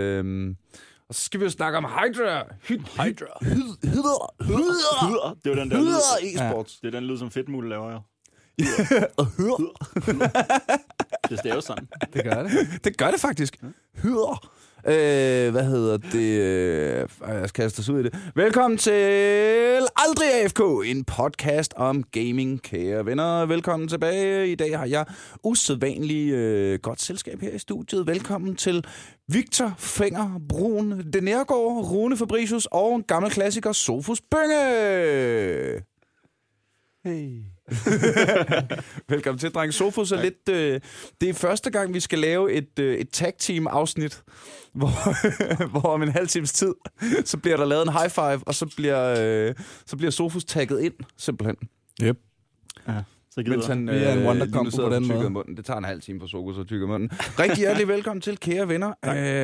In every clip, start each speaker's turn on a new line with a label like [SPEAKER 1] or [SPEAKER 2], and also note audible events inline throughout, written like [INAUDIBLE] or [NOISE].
[SPEAKER 1] Øhm, og så skal vi jo snakke om Hydra. Hy-
[SPEAKER 2] Hydra.
[SPEAKER 1] Hyd- Hydra. Hydra.
[SPEAKER 2] Det var den der
[SPEAKER 1] Hydra
[SPEAKER 2] lyd.
[SPEAKER 1] e-sports.
[SPEAKER 2] Det er den lyd, som Fedtmule laver, jo.
[SPEAKER 1] Og Hydra.
[SPEAKER 2] Det staves sådan.
[SPEAKER 3] Det gør det.
[SPEAKER 1] Det gør det faktisk. Hydra. Øh, hvad hedder det? Øh, jeg skal kaste os ud i det. Velkommen til Aldrig AFK, en podcast om gaming, kære venner. Velkommen tilbage. I dag har jeg usædvanligt øh, godt selskab her i studiet. Velkommen til Victor Fenger Brun Denergaard, Rune Fabricius og en gammel klassiker, Sofus Bønge.
[SPEAKER 3] Hey. [LAUGHS]
[SPEAKER 1] Velkommen til, dreng. Sofus er lidt... Øh, det er første gang, vi skal lave et, øh, et tag-team-afsnit, [LAUGHS] hvor, hvor om en halv times tid, så bliver der lavet en high five, og så bliver, øh, så bliver Sofus tagget ind, simpelthen.
[SPEAKER 3] Yep.
[SPEAKER 2] Ja, så gider
[SPEAKER 1] Mens han,
[SPEAKER 3] Vi er en
[SPEAKER 1] øh,
[SPEAKER 3] wonder på
[SPEAKER 1] og
[SPEAKER 3] den
[SPEAKER 1] tykker
[SPEAKER 3] måde.
[SPEAKER 1] munden. Det tager en halv time for Sofus at tykke i munden. Rigtig hjertelig velkommen til, kære venner.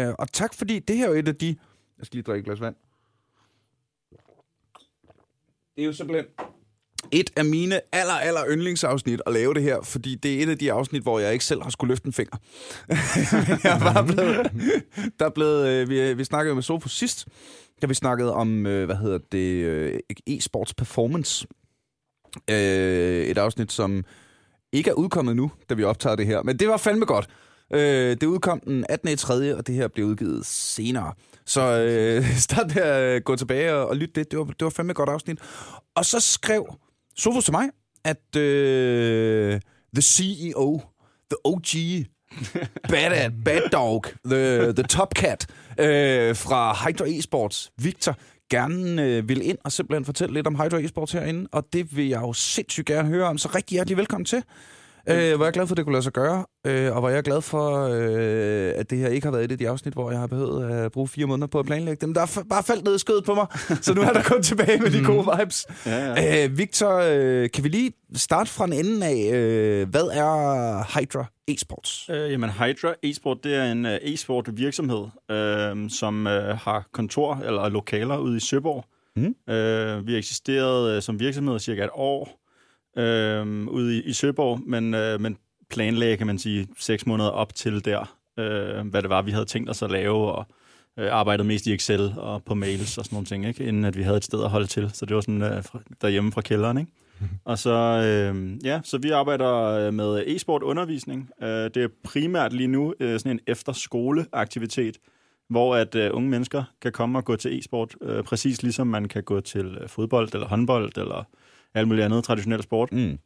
[SPEAKER 1] Øh, og tak, fordi det her er et af de... Jeg skal lige drikke et glas vand. Det er jo simpelthen et af mine aller, aller yndlingsafsnit at lave det her, fordi det er et af de afsnit, hvor jeg ikke selv har skulle løfte en finger. [LAUGHS] Jeg var blevet, der er blevet, øh, vi, vi snakkede med Sofus sidst, da vi snakkede om, øh, hvad hedder det, øh, e-sports performance. Øh, et afsnit, som ikke er udkommet nu, da vi optager det her, men det var fandme godt. Øh, det udkom den 18. i 3., og det her blev udgivet senere. Så øh, [LAUGHS] start med at gå tilbage og, og lytte det. Det var, det var fandme et godt afsnit. Og så skrev Sofus til mig, at øh, the CEO, the OG, bad, bad dog, the, the top cat øh, fra Hydro Esports, Victor, gerne øh, vil ind og simpelthen fortælle lidt om Hydro Esports herinde, og det vil jeg jo sindssygt gerne høre om, så rigtig hjertelig velkommen til. Øh, hvor jeg er glad for, at det kunne lade sig gøre, øh, og hvor jeg er glad for, øh, at det her ikke har været et af de afsnit, hvor jeg har behøvet at bruge fire måneder på at planlægge dem. Der er bare faldt ned i skødet på mig, så nu er der kun tilbage med de gode vibes.
[SPEAKER 2] Ja, ja.
[SPEAKER 1] Øh, Victor, øh, kan vi lige starte fra en ende af, øh, hvad er Hydra Esports?
[SPEAKER 2] Øh, jamen, Hydra Esport, det er en øh, e-sport virksomhed, øh, som øh, har kontor eller lokaler ude i Søborg.
[SPEAKER 1] Mm.
[SPEAKER 2] Øh, vi har eksisteret øh, som virksomhed cirka et år øh, ude i, i Søborg, men, øh, men planlagde, kan man sige, seks måneder op til der, øh, hvad det var, vi havde tænkt os at lave, og øh, arbejdede mest i Excel og på mails og sådan nogle ting, ikke? inden at vi havde et sted at holde til. Så det var sådan øh, derhjemme fra kælderen, ikke? [LAUGHS] Og så, øh, ja, så vi arbejder øh, med e-sport undervisning. Øh, det er primært lige nu øh, sådan en efterskoleaktivitet, hvor at øh, unge mennesker kan komme og gå til e-sport, øh, præcis ligesom man kan gå til øh, fodbold eller håndbold eller alt muligt andet traditionel sport.
[SPEAKER 1] Mm.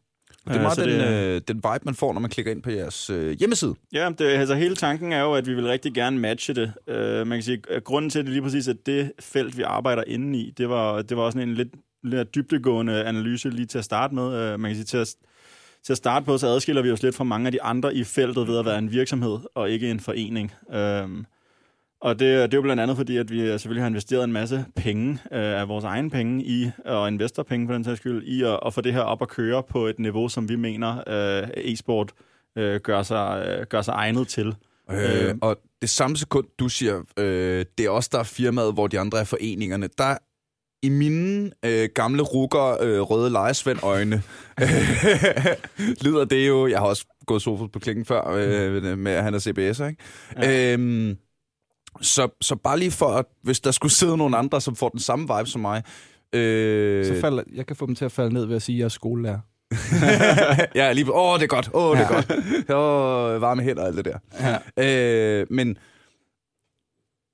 [SPEAKER 1] Og det er
[SPEAKER 2] Øh,
[SPEAKER 1] meget den,
[SPEAKER 2] det
[SPEAKER 1] øh, den vibe, man får, når man klikker ind på jeres øh, hjemmeside.
[SPEAKER 2] Ja, det, altså hele tanken er jo, at vi vil rigtig gerne matche det. Uh, man kan sige, at grunden til, at det lige præcis er det felt, vi arbejder inde i, det var, det var også en lidt, lidt dybdegående analyse lige til at starte med. Uh, man kan sige, til at, til at starte på, så adskiller vi os lidt fra mange af de andre i feltet ved at være en virksomhed og ikke en forening. Uh, og det, det er jo blandt andet fordi, at vi selvfølgelig har investeret en masse penge øh, af vores egen penge i, og investorpenge på den sags skyld, i at, at få det her op at køre på et niveau, som vi mener, øh, e-sport øh, gør, sig, øh, gør sig egnet til.
[SPEAKER 1] Øh,
[SPEAKER 2] Øh.
[SPEAKER 1] og det samme sekund, du siger, øh, det er også der er firmaet, hvor de andre er foreningerne, der i mine øh, gamle rukker, øh, røde lejesvend-øjne, [LAUGHS] lyder det jo, jeg har også gået sofus på klikken før, øh, med at han er CBS'er, ikke? Ja. Øhm, så, så bare lige for, at hvis der skulle [LAUGHS] sidde nogle andre, som får den samme vibe som mig, øh,
[SPEAKER 3] Så falder, jeg kan få dem til at falde ned ved at sige, at jeg er skolelærer. [LAUGHS]
[SPEAKER 1] ja, lige åh, det er godt, åh, det er godt. Åh, varme hænder og alt det der.
[SPEAKER 3] Ja.
[SPEAKER 1] Øh, men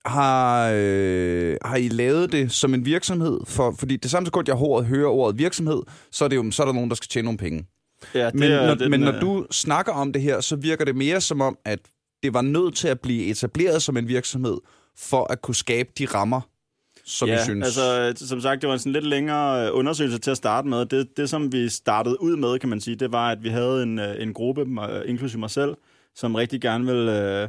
[SPEAKER 1] har, øh, har I lavet det som en virksomhed? For, fordi det samme sekund, jeg hører, hører ordet virksomhed, så er, det jo, så er der nogen, der skal tjene nogle penge.
[SPEAKER 2] Ja, det
[SPEAKER 1] Men,
[SPEAKER 2] er,
[SPEAKER 1] når,
[SPEAKER 2] det,
[SPEAKER 1] men
[SPEAKER 2] den
[SPEAKER 1] når
[SPEAKER 2] er-
[SPEAKER 1] du snakker om det her, så virker det mere som om, at det var nødt til at blive etableret som en virksomhed, for at kunne skabe de rammer, som
[SPEAKER 2] ja,
[SPEAKER 1] I synes.
[SPEAKER 2] altså som sagt, det var en sådan lidt længere øh, undersøgelse til at starte med. Det, det, som vi startede ud med, kan man sige, det var, at vi havde en, øh, en gruppe, mig- inklusive mig selv, som rigtig gerne ville øh,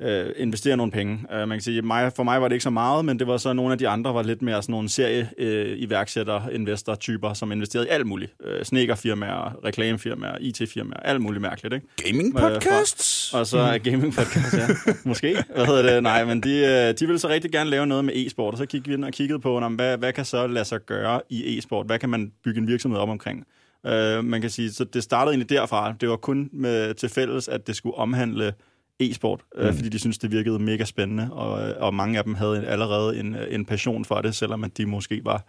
[SPEAKER 2] øh, investere nogle penge. Uh, man kan sige, mig, for mig var det ikke så meget, men det var så nogle af de andre, var lidt mere sådan nogle serie øh, iværksætter, investor-typer, som investerede i alt muligt. Øh, snekerfirmaer, reklamefirmaer, IT-firmaer, alt muligt mærkeligt, ikke?
[SPEAKER 1] Gaming
[SPEAKER 2] øh,
[SPEAKER 1] podcasts?
[SPEAKER 2] Og så er gaming podcast, ja. [LAUGHS] Måske. Hvad hedder det? Nej, men de, øh, de ville så rigtig gerne lave noget med e-sport, og så kiggede vi ind og kiggede på, om, hvad, hvad kan så lade sig gøre i e-sport? Hvad kan man bygge en virksomhed op omkring? Uh, man kan sige, så det startede egentlig derfra. Det var kun med til fælles, at det skulle omhandle e-sport, mm. øh, fordi de synes det virkede mega spændende, og, og mange af dem havde allerede en, en passion for det, selvom at de måske var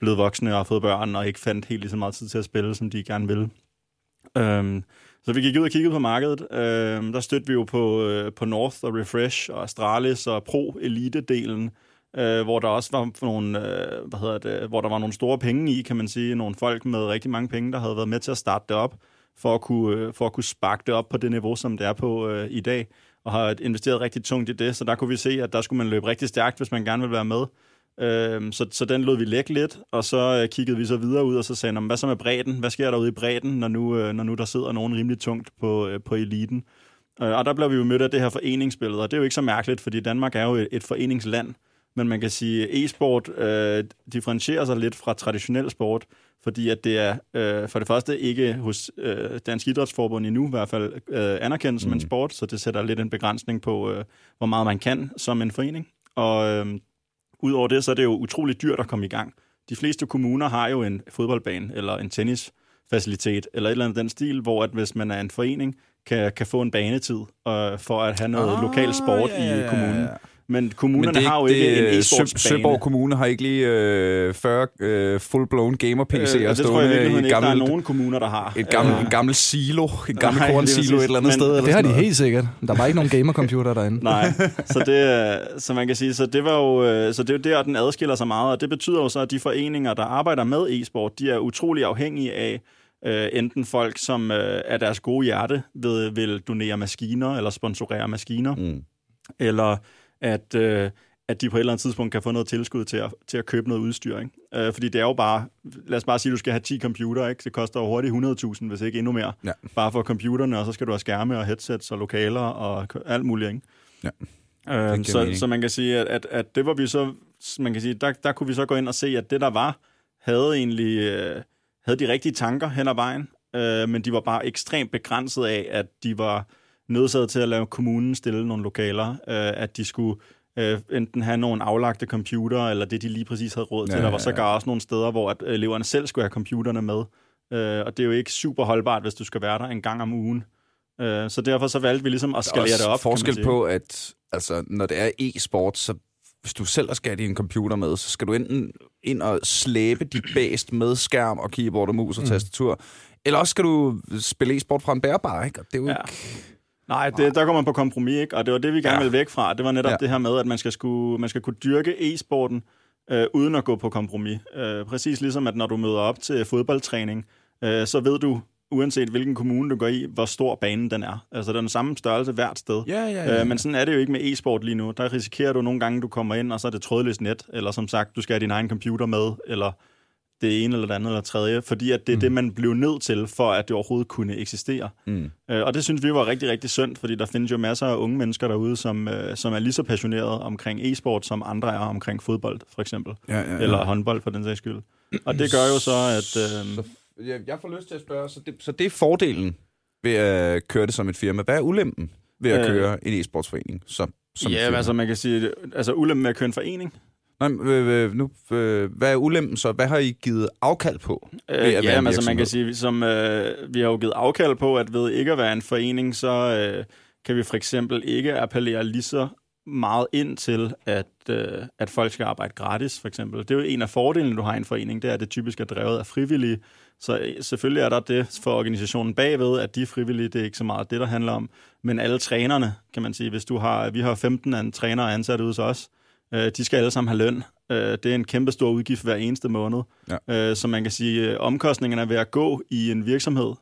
[SPEAKER 2] blevet voksne og fået børn, og ikke fandt helt lige så meget tid til at spille, som de gerne ville. Øhm, så vi gik ud og kiggede på markedet. Øhm, der stødte vi jo på, øh, på North og Refresh og Astralis og Pro Elite-delen, øh, hvor der også var nogle, øh, hvad hedder det, hvor der var nogle store penge i, kan man sige. Nogle folk med rigtig mange penge, der havde været med til at starte det op, for at kunne, øh, for at kunne sparke det op på det niveau, som det er på øh, i dag, og har investeret rigtig tungt i det. Så der kunne vi se, at der skulle man løbe rigtig stærkt, hvis man gerne vil være med. Øh, så, så den lod vi lægge lidt, og så øh, kiggede vi så videre ud, og så sagde, hvad så med bredden? Hvad sker der ude i bredden, når nu, øh, når nu der sidder nogen rimelig tungt på, øh, på eliten? Øh, og der blev vi jo mødt af det her foreningsbillede, og det er jo ikke så mærkeligt, fordi Danmark er jo et, et foreningsland, men man kan sige, at e-sport øh, differentierer sig lidt fra traditionel sport, fordi at det er øh, for det første ikke hos øh, Dansk Idrætsforbund endnu i hvert fald øh, anerkendt som mm. en sport, så det sætter lidt en begrænsning på, øh, hvor meget man kan som en forening. Og øh, Udover det, så er det jo utroligt dyrt at komme i gang. De fleste kommuner har jo en fodboldbane eller en tennisfacilitet eller et eller andet den stil, hvor at hvis man er en forening, kan, kan få en banetid øh, for at have noget ah, lokal sport ja. i kommunen. Men kommunerne Men det, har jo ikke det, en e-sportsbane.
[SPEAKER 1] Søborg Kommune har ikke lige øh, 40 øh, full-blown gamer-PC'er øh,
[SPEAKER 2] det tror jeg i gammel, der er nogen kommuner, der har.
[SPEAKER 1] Et gammel, øh. en gammel silo, en gammel korn-silo et eller andet Men, sted. Eller
[SPEAKER 3] det har de helt sikkert. Der var ikke nogen gamer-computer derinde. [LAUGHS]
[SPEAKER 2] Nej, så, det, så man kan sige, så det var jo øh, så det er jo der, den adskiller sig meget, og det betyder jo så, at de foreninger, der arbejder med e-sport, de er utrolig afhængige af, øh, enten folk, som øh, er deres gode hjerte ved, vil donere maskiner eller sponsorere maskiner, mm. eller at, øh, at de på et eller andet tidspunkt kan få noget tilskud til at, til at købe noget udstyr. Ikke? Øh, fordi det er jo bare, lad os bare sige, at du skal have 10 computer, ikke? det koster jo hurtigt 100.000, hvis ikke endnu mere, ja. bare for computerne, og så skal du have skærme og headsets og lokaler og alt muligt. Ikke? Ja. Øh, så, så man kan sige, at, at, at det var vi så, man kan sige, der, der kunne vi så gå ind og se, at det der var, havde egentlig øh, havde de rigtige tanker hen ad vejen, øh, men de var bare ekstremt begrænset af, at de var nødsaget til at lave kommunen stille nogle lokaler, øh, at de skulle øh, enten have nogle aflagte computer, eller det, de lige præcis havde råd til. Ja, der var så gar også nogle steder, hvor at eleverne selv skulle have computerne med. Øh, og det er jo ikke super holdbart, hvis du skal være der en gang om ugen. Øh, så derfor så valgte vi ligesom at skalere det op.
[SPEAKER 1] forskel på, at altså, når det er e-sport, så hvis du selv skal have din computer med, så skal du enten ind og slæbe dit bæst med skærm og keyboard og mus og mm. tastatur, eller også skal du spille e-sport fra en bærbar, ikke? Og det er jo ja. ikke...
[SPEAKER 2] Nej, det, der går man på kompromis, ikke? og det var det, vi gerne ja. ville væk fra. Det var netop ja. det her med, at man skal, skulle, man skal kunne dyrke e-sporten, øh, uden at gå på kompromis. Øh, præcis ligesom, at når du møder op til fodboldtræning, øh, så ved du, uanset hvilken kommune du går i, hvor stor banen den er. Altså, den er den samme størrelse hvert sted.
[SPEAKER 1] Ja, ja, ja.
[SPEAKER 2] Øh, men sådan er det jo ikke med e-sport lige nu. Der risikerer du nogle gange, du kommer ind, og så er det trådløst net, eller som sagt, du skal have din egen computer med, eller det ene eller det andet eller tredje, fordi at det er mm. det, man blev nødt til, for at det overhovedet kunne eksistere. Mm. Øh, og det synes vi var rigtig, rigtig synd, fordi der findes jo masser af unge mennesker derude, som, øh, som er lige så passionerede omkring e-sport, som andre er omkring fodbold, for eksempel. Ja, ja, ja. Eller håndbold, for den sags skyld. Og det gør jo så, at... Øh,
[SPEAKER 1] så, jeg, jeg får lyst til at spørge, så det, så det er fordelen ved at køre det som et firma. Hvad er ulempen ved at øh, køre en e-sportsforening? Så,
[SPEAKER 2] som ja, altså man kan sige, altså ulempen med at køre en forening,
[SPEAKER 1] Nej, øh, nu, øh, hvad er ulempen så? Hvad har I givet afkald på?
[SPEAKER 2] Øh, ja, altså man kan sige, som øh, vi har jo givet afkald på, at ved ikke at være en forening, så øh, kan vi for eksempel ikke appellere lige så meget ind til, at, øh, at folk skal arbejde gratis, for eksempel. Det er jo en af fordelene, du har i en forening, det er, at det typisk er drevet af frivillige. Så øh, selvfølgelig er der det for organisationen bagved, at de er frivillige, det er ikke så meget det, der handler om. Men alle trænerne, kan man sige, hvis du har, vi har 15 an, trænere ansat ude hos os, Øh, de skal alle sammen have løn. Øh, det er en kæmpe stor udgift hver eneste måned. Ja. Øh, så man kan sige, at omkostningerne ved at gå i en virksomhed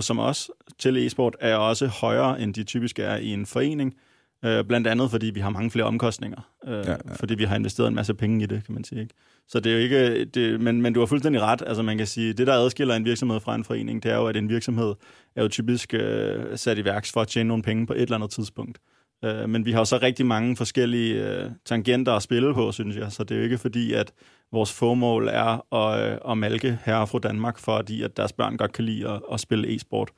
[SPEAKER 2] som os til e-sport er også højere, end de typisk er i en forening. blandt andet, fordi vi har mange flere omkostninger. ja, ja. Fordi vi har investeret en masse penge i det, kan man sige. Ikke? Så det er jo ikke... Det, men, men du har fuldstændig ret. Altså man kan sige, det der adskiller en virksomhed fra en forening, det er jo, at en virksomhed er jo typisk øh, sat i værks for at tjene nogle penge på et eller andet tidspunkt. Øh, Øh, men vi har jo så rigtig mange forskellige øh, tangenter at spille på, synes jeg. Så det er jo ikke fordi, at vores formål er at, øh, at malke herre fra Danmark, fordi at deres børn godt kan lide at, at spille e-sport.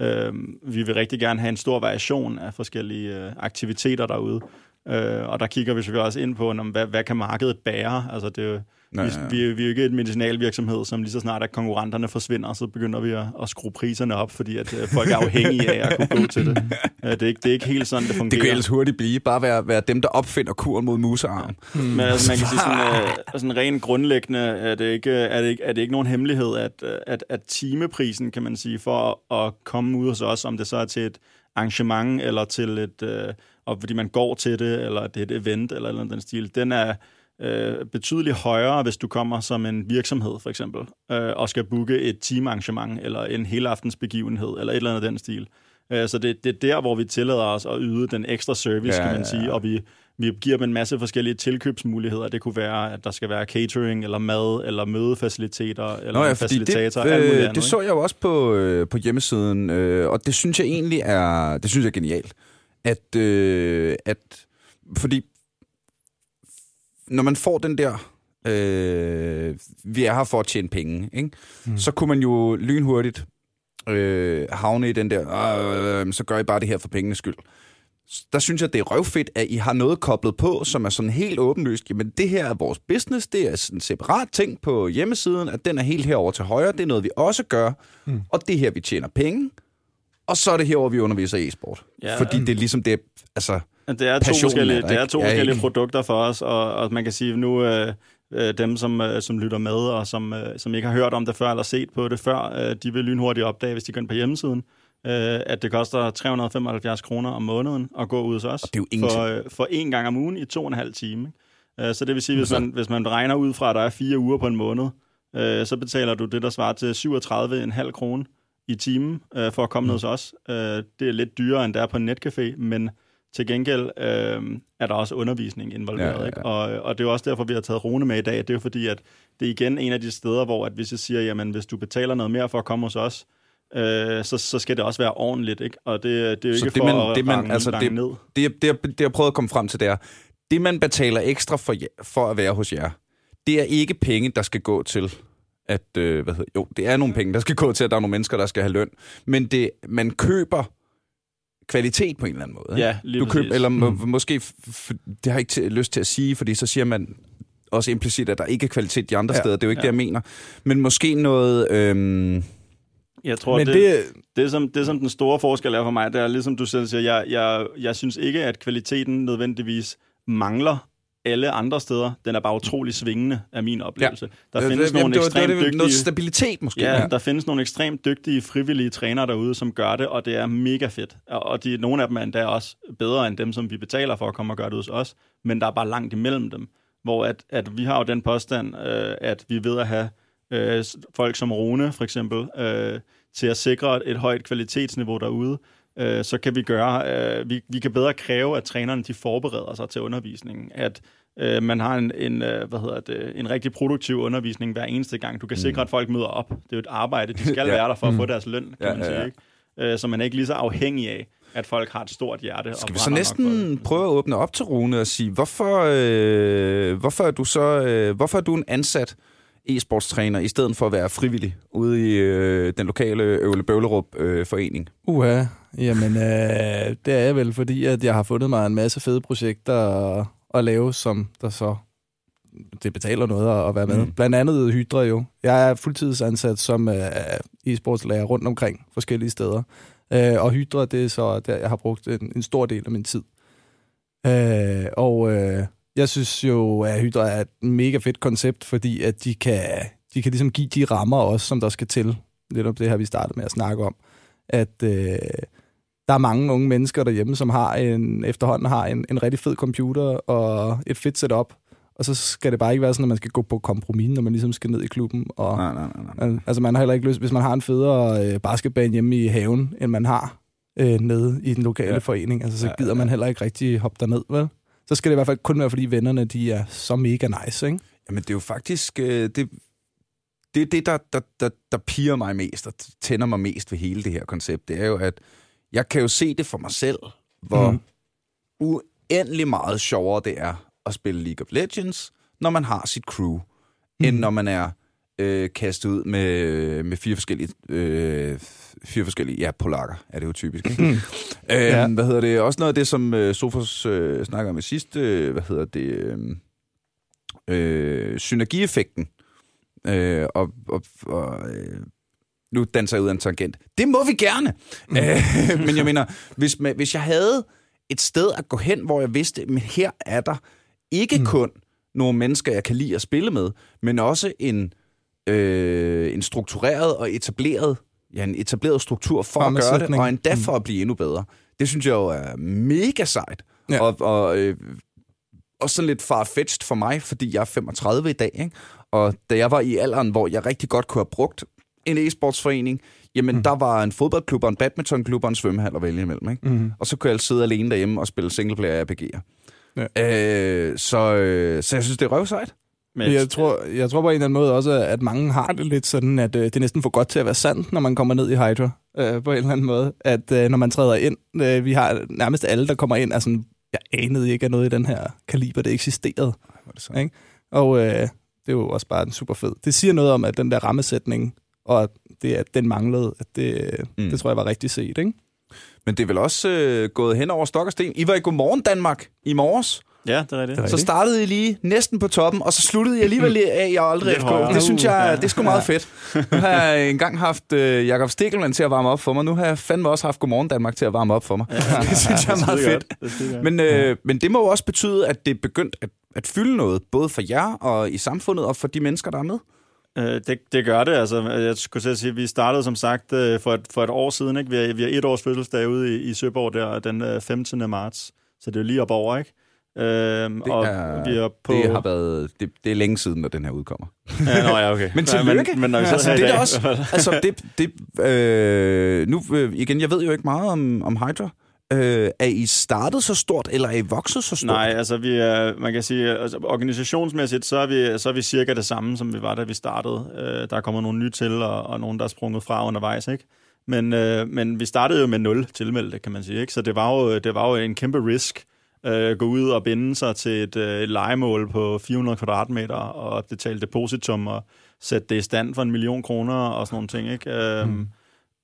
[SPEAKER 2] Øh, vi vil rigtig gerne have en stor variation af forskellige øh, aktiviteter derude. Øh, og der kigger vi selvfølgelig også ind på, om, hvad, hvad kan markedet bære? Altså, det er jo,
[SPEAKER 1] Ja,
[SPEAKER 2] vi,
[SPEAKER 1] ja, ja.
[SPEAKER 2] vi, vi er jo ikke et medicinalvirksomhed, som lige så snart at konkurrenterne forsvinder, så begynder vi at, at skrue priserne op, fordi at øh, folk er afhængige af at kunne gå til det. [LAUGHS] Øh, det, er ikke, det er ikke helt sådan, det fungerer.
[SPEAKER 1] Det kan ellers hurtigt blive. Bare være, være dem, der opfinder kuren mod musearm.
[SPEAKER 2] Men altså, man kan sige sådan, øh, sådan rent grundlæggende, er det, ikke, er, det ikke, er det ikke nogen hemmelighed, at, at, at timeprisen, kan man sige, for at komme ud hos os, om det så er til et arrangement, eller til et, øh, og fordi man går til det, eller det er et event, eller, eller den stil, den er øh, betydeligt højere, hvis du kommer som en virksomhed, for eksempel, øh, og skal booke et teamarrangement, eller en helaftens begivenhed, eller et eller andet af den stil. Øh, så det, det er der, hvor vi tillader os at yde den ekstra service,
[SPEAKER 1] Ja,
[SPEAKER 2] ja, kan man
[SPEAKER 1] ja, ja.
[SPEAKER 2] sige, og vi, vi giver dem en masse forskellige tilkøbsmuligheder. Det kunne være, at der skal være catering, eller mad, eller mødefaciliteter, eller
[SPEAKER 1] Nå ja,
[SPEAKER 2] facilitator,
[SPEAKER 1] det,
[SPEAKER 2] alt muligt
[SPEAKER 1] øh,
[SPEAKER 2] andet.
[SPEAKER 1] det så jeg jo også på, øh, på hjemmesiden, øh, og det synes jeg egentlig er, det synes jeg er genialt. At, øh, at fordi når man får den der, øh, vi er her for at tjene penge, ikke? Mm. så kunne man jo lynhurtigt øh, havne i den der, øh, så gør I bare det her for pengenes skyld. Der synes jeg, det er røvfedt, at I har noget koblet på, som er sådan helt åbenlyst. Jamen, det her er vores business. Det er sådan en separat ting på hjemmesiden, at den er helt herover til højre. Det er noget, vi også gør. Mm. Og det er her, vi tjener penge. Og så er det herover, vi underviser i e-sport.
[SPEAKER 2] Ja,
[SPEAKER 1] Fordi det er ligesom det, altså...
[SPEAKER 2] Det er to forskellige,
[SPEAKER 1] er der,
[SPEAKER 2] det er to
[SPEAKER 1] Ja,
[SPEAKER 2] forskellige
[SPEAKER 1] ikke?
[SPEAKER 2] produkter for os, og, og man kan sige nu, øh, øh, dem som, øh, som lytter med, og som, øh, som ikke har hørt om det før, eller set på det før, øh, de vil lynhurtigt opdage, hvis de går ind på hjemmesiden, øh, at det koster 375 kroner om måneden at gå ud hos os.
[SPEAKER 1] Og det er jo ingenting.
[SPEAKER 2] For, øh, for en gang om ugen i to og en halv time. Øh, så det vil sige, hvis man, hvis man regner ud fra, at der er fire uger på en måned, øh, så betaler du det, der svarer til 37,5 kroner i timen øh, for at komme mm. ned hos os. Øh, det er lidt dyrere, end det er på en netcafé, men til gengæld øh, er der også undervisning involveret.
[SPEAKER 1] Ja, ja, ja.
[SPEAKER 2] Ikke? Og, og det er jo også derfor, vi har taget Rune med i dag. Det er jo fordi, at det er igen en af de steder, hvor at hvis jeg siger, jamen hvis du betaler noget mere for at komme hos os, øh, så, så skal det også være ordentligt. Ikke? Og det, det er jo
[SPEAKER 1] Så
[SPEAKER 2] ikke
[SPEAKER 1] det,
[SPEAKER 2] for
[SPEAKER 1] man-
[SPEAKER 2] at
[SPEAKER 1] det, man-
[SPEAKER 2] range,
[SPEAKER 1] altså,
[SPEAKER 2] range
[SPEAKER 1] det-
[SPEAKER 2] ned.
[SPEAKER 1] det, det, jeg- det, jeg prøvede at komme frem til, det er, det man betaler ekstra for, for at være hos jer, det er ikke penge, der skal gå til at, øh, hvad hedder, jo, det er nogle penge, der skal gå til, at der er nogle mennesker, der skal have løn, men det, man køber kvalitet på en eller anden måde. ikke?
[SPEAKER 2] Ja, lige
[SPEAKER 1] du
[SPEAKER 2] præcis.
[SPEAKER 1] eller må, måske, f- f- det har jeg ikke lyst til at sige, fordi så siger man også implicit, at der ikke er kvalitet de andre
[SPEAKER 3] Ja.
[SPEAKER 1] steder. Det er jo ikke
[SPEAKER 2] ja.
[SPEAKER 1] det, jeg mener. Men måske noget... Øhm,
[SPEAKER 2] Jeg tror,
[SPEAKER 3] Men
[SPEAKER 2] det,
[SPEAKER 3] det,
[SPEAKER 2] Det som, det, som den store forskel er for mig, det er ligesom du selv siger, jeg, jeg, jeg synes ikke, at kvaliteten nødvendigvis mangler alle andre steder. Den er bare utrolig svingende, af min oplevelse. Ja. Der findes
[SPEAKER 1] jamen,
[SPEAKER 2] nogle
[SPEAKER 1] det
[SPEAKER 2] ekstremt
[SPEAKER 1] det det- Noget
[SPEAKER 2] dygtige...
[SPEAKER 1] stabilitet måske.
[SPEAKER 2] Ja, der findes nogle ekstremt dygtige frivillige trænere derude, som gør det, og det er mega fedt. Og de, nogle af dem er endda også bedre end dem, som vi betaler for at komme og gøre det hos os, men der er bare langt imellem dem. Hvor at, at vi har jo den påstand, øh, at vi ved at have øh, folk som Rune, for eksempel, øh, til at sikre et højt kvalitetsniveau derude, øh, så kan vi gøre, øh, vi, vi kan bedre kræve, at trænerne de forbereder sig til undervisningen, at øh, man har en, en, øh, hvad hedder det, en rigtig produktiv undervisning hver eneste gang. Du kan sikre, at folk møder op. Det er jo et arbejde. De skal [LAUGHS]
[SPEAKER 1] Ja.
[SPEAKER 2] være der for at få deres løn, kan
[SPEAKER 1] Ja,
[SPEAKER 2] man
[SPEAKER 1] ja,
[SPEAKER 2] sige.
[SPEAKER 1] ja.
[SPEAKER 2] Ikke? Øh, så man er ikke lige så afhængig af, at folk har et stort hjerte.
[SPEAKER 1] Skal
[SPEAKER 2] og
[SPEAKER 1] vi så næsten prøve at åbne op til Rune og sige, hvorfor, øh, hvorfor er du så øh, hvorfor er du en ansat e-sportstræner, i stedet for at være frivillig ude i øh, den lokale Øvle Bøvlerup øh, forening?
[SPEAKER 3] Uha, jamen øh, det er jeg vel, fordi at jeg har fundet mig en masse fede projekter at, at lave, som der så det betaler noget at, at være med.
[SPEAKER 1] Mm.
[SPEAKER 3] Blandt andet Hydra jo. Jeg er fuldtidsansat som øh, e-sportslærer rundt omkring forskellige steder. Øh, og Hydra, det er så der, jeg har brugt en, en stor del af min tid. Øh, og øh, jeg synes jo, at Hydra er et mega fedt koncept, fordi at de kan, de kan ligesom give de rammer også, som der skal til. Lidt om det her, vi startede med at snakke om. At øh, der er mange unge mennesker derhjemme, som har en, efterhånden har en, en rigtig fed computer og et fedt setup. Og så skal det bare ikke være sådan, at man skal gå på kompromis, når man ligesom skal ned i klubben. Og,
[SPEAKER 1] Nej, nej, nej. nej.
[SPEAKER 3] Al- Altså man har heller ikke lyst, hvis man har en federe øh, basketbane hjemme i haven, end man har øh, nede i den lokale
[SPEAKER 1] Ja.
[SPEAKER 3] ja. forening, altså så
[SPEAKER 1] Ja, ja,
[SPEAKER 3] gider man heller ikke rigtig hoppe derned, vel? Så skal det i hvert fald kun være, fordi vennerne, de er så mega nice, ikke?
[SPEAKER 1] Jamen, det er jo faktisk... Øh, det, det er det, der, der, der, der piger mig mest og tænder mig mest ved hele det her koncept. Det er jo, at jeg kan jo se det for mig selv, hvor mm.
[SPEAKER 3] Mhm.
[SPEAKER 1] uendelig meget sjovere det er at spille League of Legends, når man har sit crew, mm. end når man er øh, kastet ud med, med fire forskellige... Øh, fire forskellige, ja, polakker er det jo typisk, ikke? [LAUGHS] øh,
[SPEAKER 3] Ja.
[SPEAKER 1] Hvad hedder det? Også noget af det, som øh, Sofos øh, snakker om i sidste, øh, hvad hedder det? Øh, øh, synergieffekten. Øh, og og, og øh, nu danser jeg ud af en tangent. Det må vi gerne! Mm. Øh, [LAUGHS] men jeg mener, hvis, man, hvis jeg havde et sted at gå hen, hvor jeg vidste, men her er der ikke mm. kun nogle mennesker, jeg kan lide at spille med, men også en, øh, en struktureret og etableret, ja, en etableret struktur for at gøre det, og endda for at blive endnu bedre. Det synes jeg jo er mega sejt.
[SPEAKER 3] Ja.
[SPEAKER 1] Og, og øh, også sådan lidt farfetched for mig, fordi jeg er 35 i dag, ikke? Og da jeg var i alderen, hvor jeg rigtig godt kunne have brugt en e-sportsforening, jamen mm. der var en fodboldklub og en badmintonklub og en svømmehal at vælge imellem, ikke?
[SPEAKER 3] Mm.
[SPEAKER 1] Og så kunne jeg sidde alene derhjemme og spille singleplayer RPG'er.
[SPEAKER 3] Ja.
[SPEAKER 1] Øh, så, øh, så jeg synes, det er røvsejt.
[SPEAKER 2] Men
[SPEAKER 3] Jeg tror, jeg tror på en eller anden måde også, at mange har det lidt sådan, at øh, det er næsten for godt til at være sandt, når man kommer ned i Hydra, øh, på en eller anden måde. At øh, når man træder ind, øh, vi har nærmest alle, der kommer ind, er sådan, jeg anede ikke, at noget i den her kaliber, det eksisterede.
[SPEAKER 1] Er det så?
[SPEAKER 3] Ikke? Og øh, det er jo også bare en super fed. Det siger noget om, at den der rammesætning, og det, at den manglede, at det,
[SPEAKER 1] Mm.
[SPEAKER 3] mm. det tror jeg var rigtig set, ikke?
[SPEAKER 1] Men det er vel også øh, gået hen over stok og sten. I var i Godmorgen Danmark i morges.
[SPEAKER 2] Ja, det er rigtigt.
[SPEAKER 3] Det er
[SPEAKER 1] Så startede I lige næsten på toppen, og så sluttede I alligevel [LAUGHS] af i aldrig FK. Det synes jeg,
[SPEAKER 2] Ja.
[SPEAKER 1] det er sgu meget fedt. [LAUGHS] Nu har jeg engang haft øh, Jakob Stikkelmann til at varme op for mig. Nu har jeg fandme også haft Godmorgen Danmark til at varme op for mig. [LAUGHS] det synes jeg er meget fedt.
[SPEAKER 2] Men,
[SPEAKER 1] Men, øh, men det må jo også betyde, at det er begyndt at, at fylde noget, både for jer og i samfundet, og for de mennesker, der er med.
[SPEAKER 2] Øh, det, det gør det. Altså, jeg skulle til at sige, at vi startede som sagt øh, for et, for et år siden. Ikke? Vi, har, vi har et års fødselsdag ude i, i Søborg der den øh, 15. marts. Så det er jo lige op over, ikke? Øhm,
[SPEAKER 1] Det
[SPEAKER 2] og
[SPEAKER 1] er-
[SPEAKER 2] vi er på...
[SPEAKER 1] Det har været, det, det er længe siden, når den her udkommer.
[SPEAKER 2] Ja, nå, ja, okay. [LAUGHS]
[SPEAKER 1] Men tillykke.
[SPEAKER 2] Men, men når vi
[SPEAKER 1] Altså, det er
[SPEAKER 2] dag,
[SPEAKER 1] også- [LAUGHS] Altså, det, det, øh, nu øh, igen, jeg ved jo ikke meget om, om Hydra. Øh, er I startet så stort, eller er I vokset så stort?
[SPEAKER 2] Nej, altså vi er, man kan sige, altså, organisationsmæssigt, så er, vi, så er vi cirka det samme, som vi var, da vi startede. Øh, der er kommet nogle nye til, og, og nogle, der er sprunget fra undervejs, ikke? Men, øh, men vi startede jo med nul tilmeldte, kan man sige, ikke? Så det var jo, det var jo en kæmpe risk øh, gå ud og binde sig til et, øh, legemål på 400 kvadratmeter og betale depositum og sætte det i stand for en million kroner og sådan nogle ting, ikke? Øh,
[SPEAKER 3] Mm.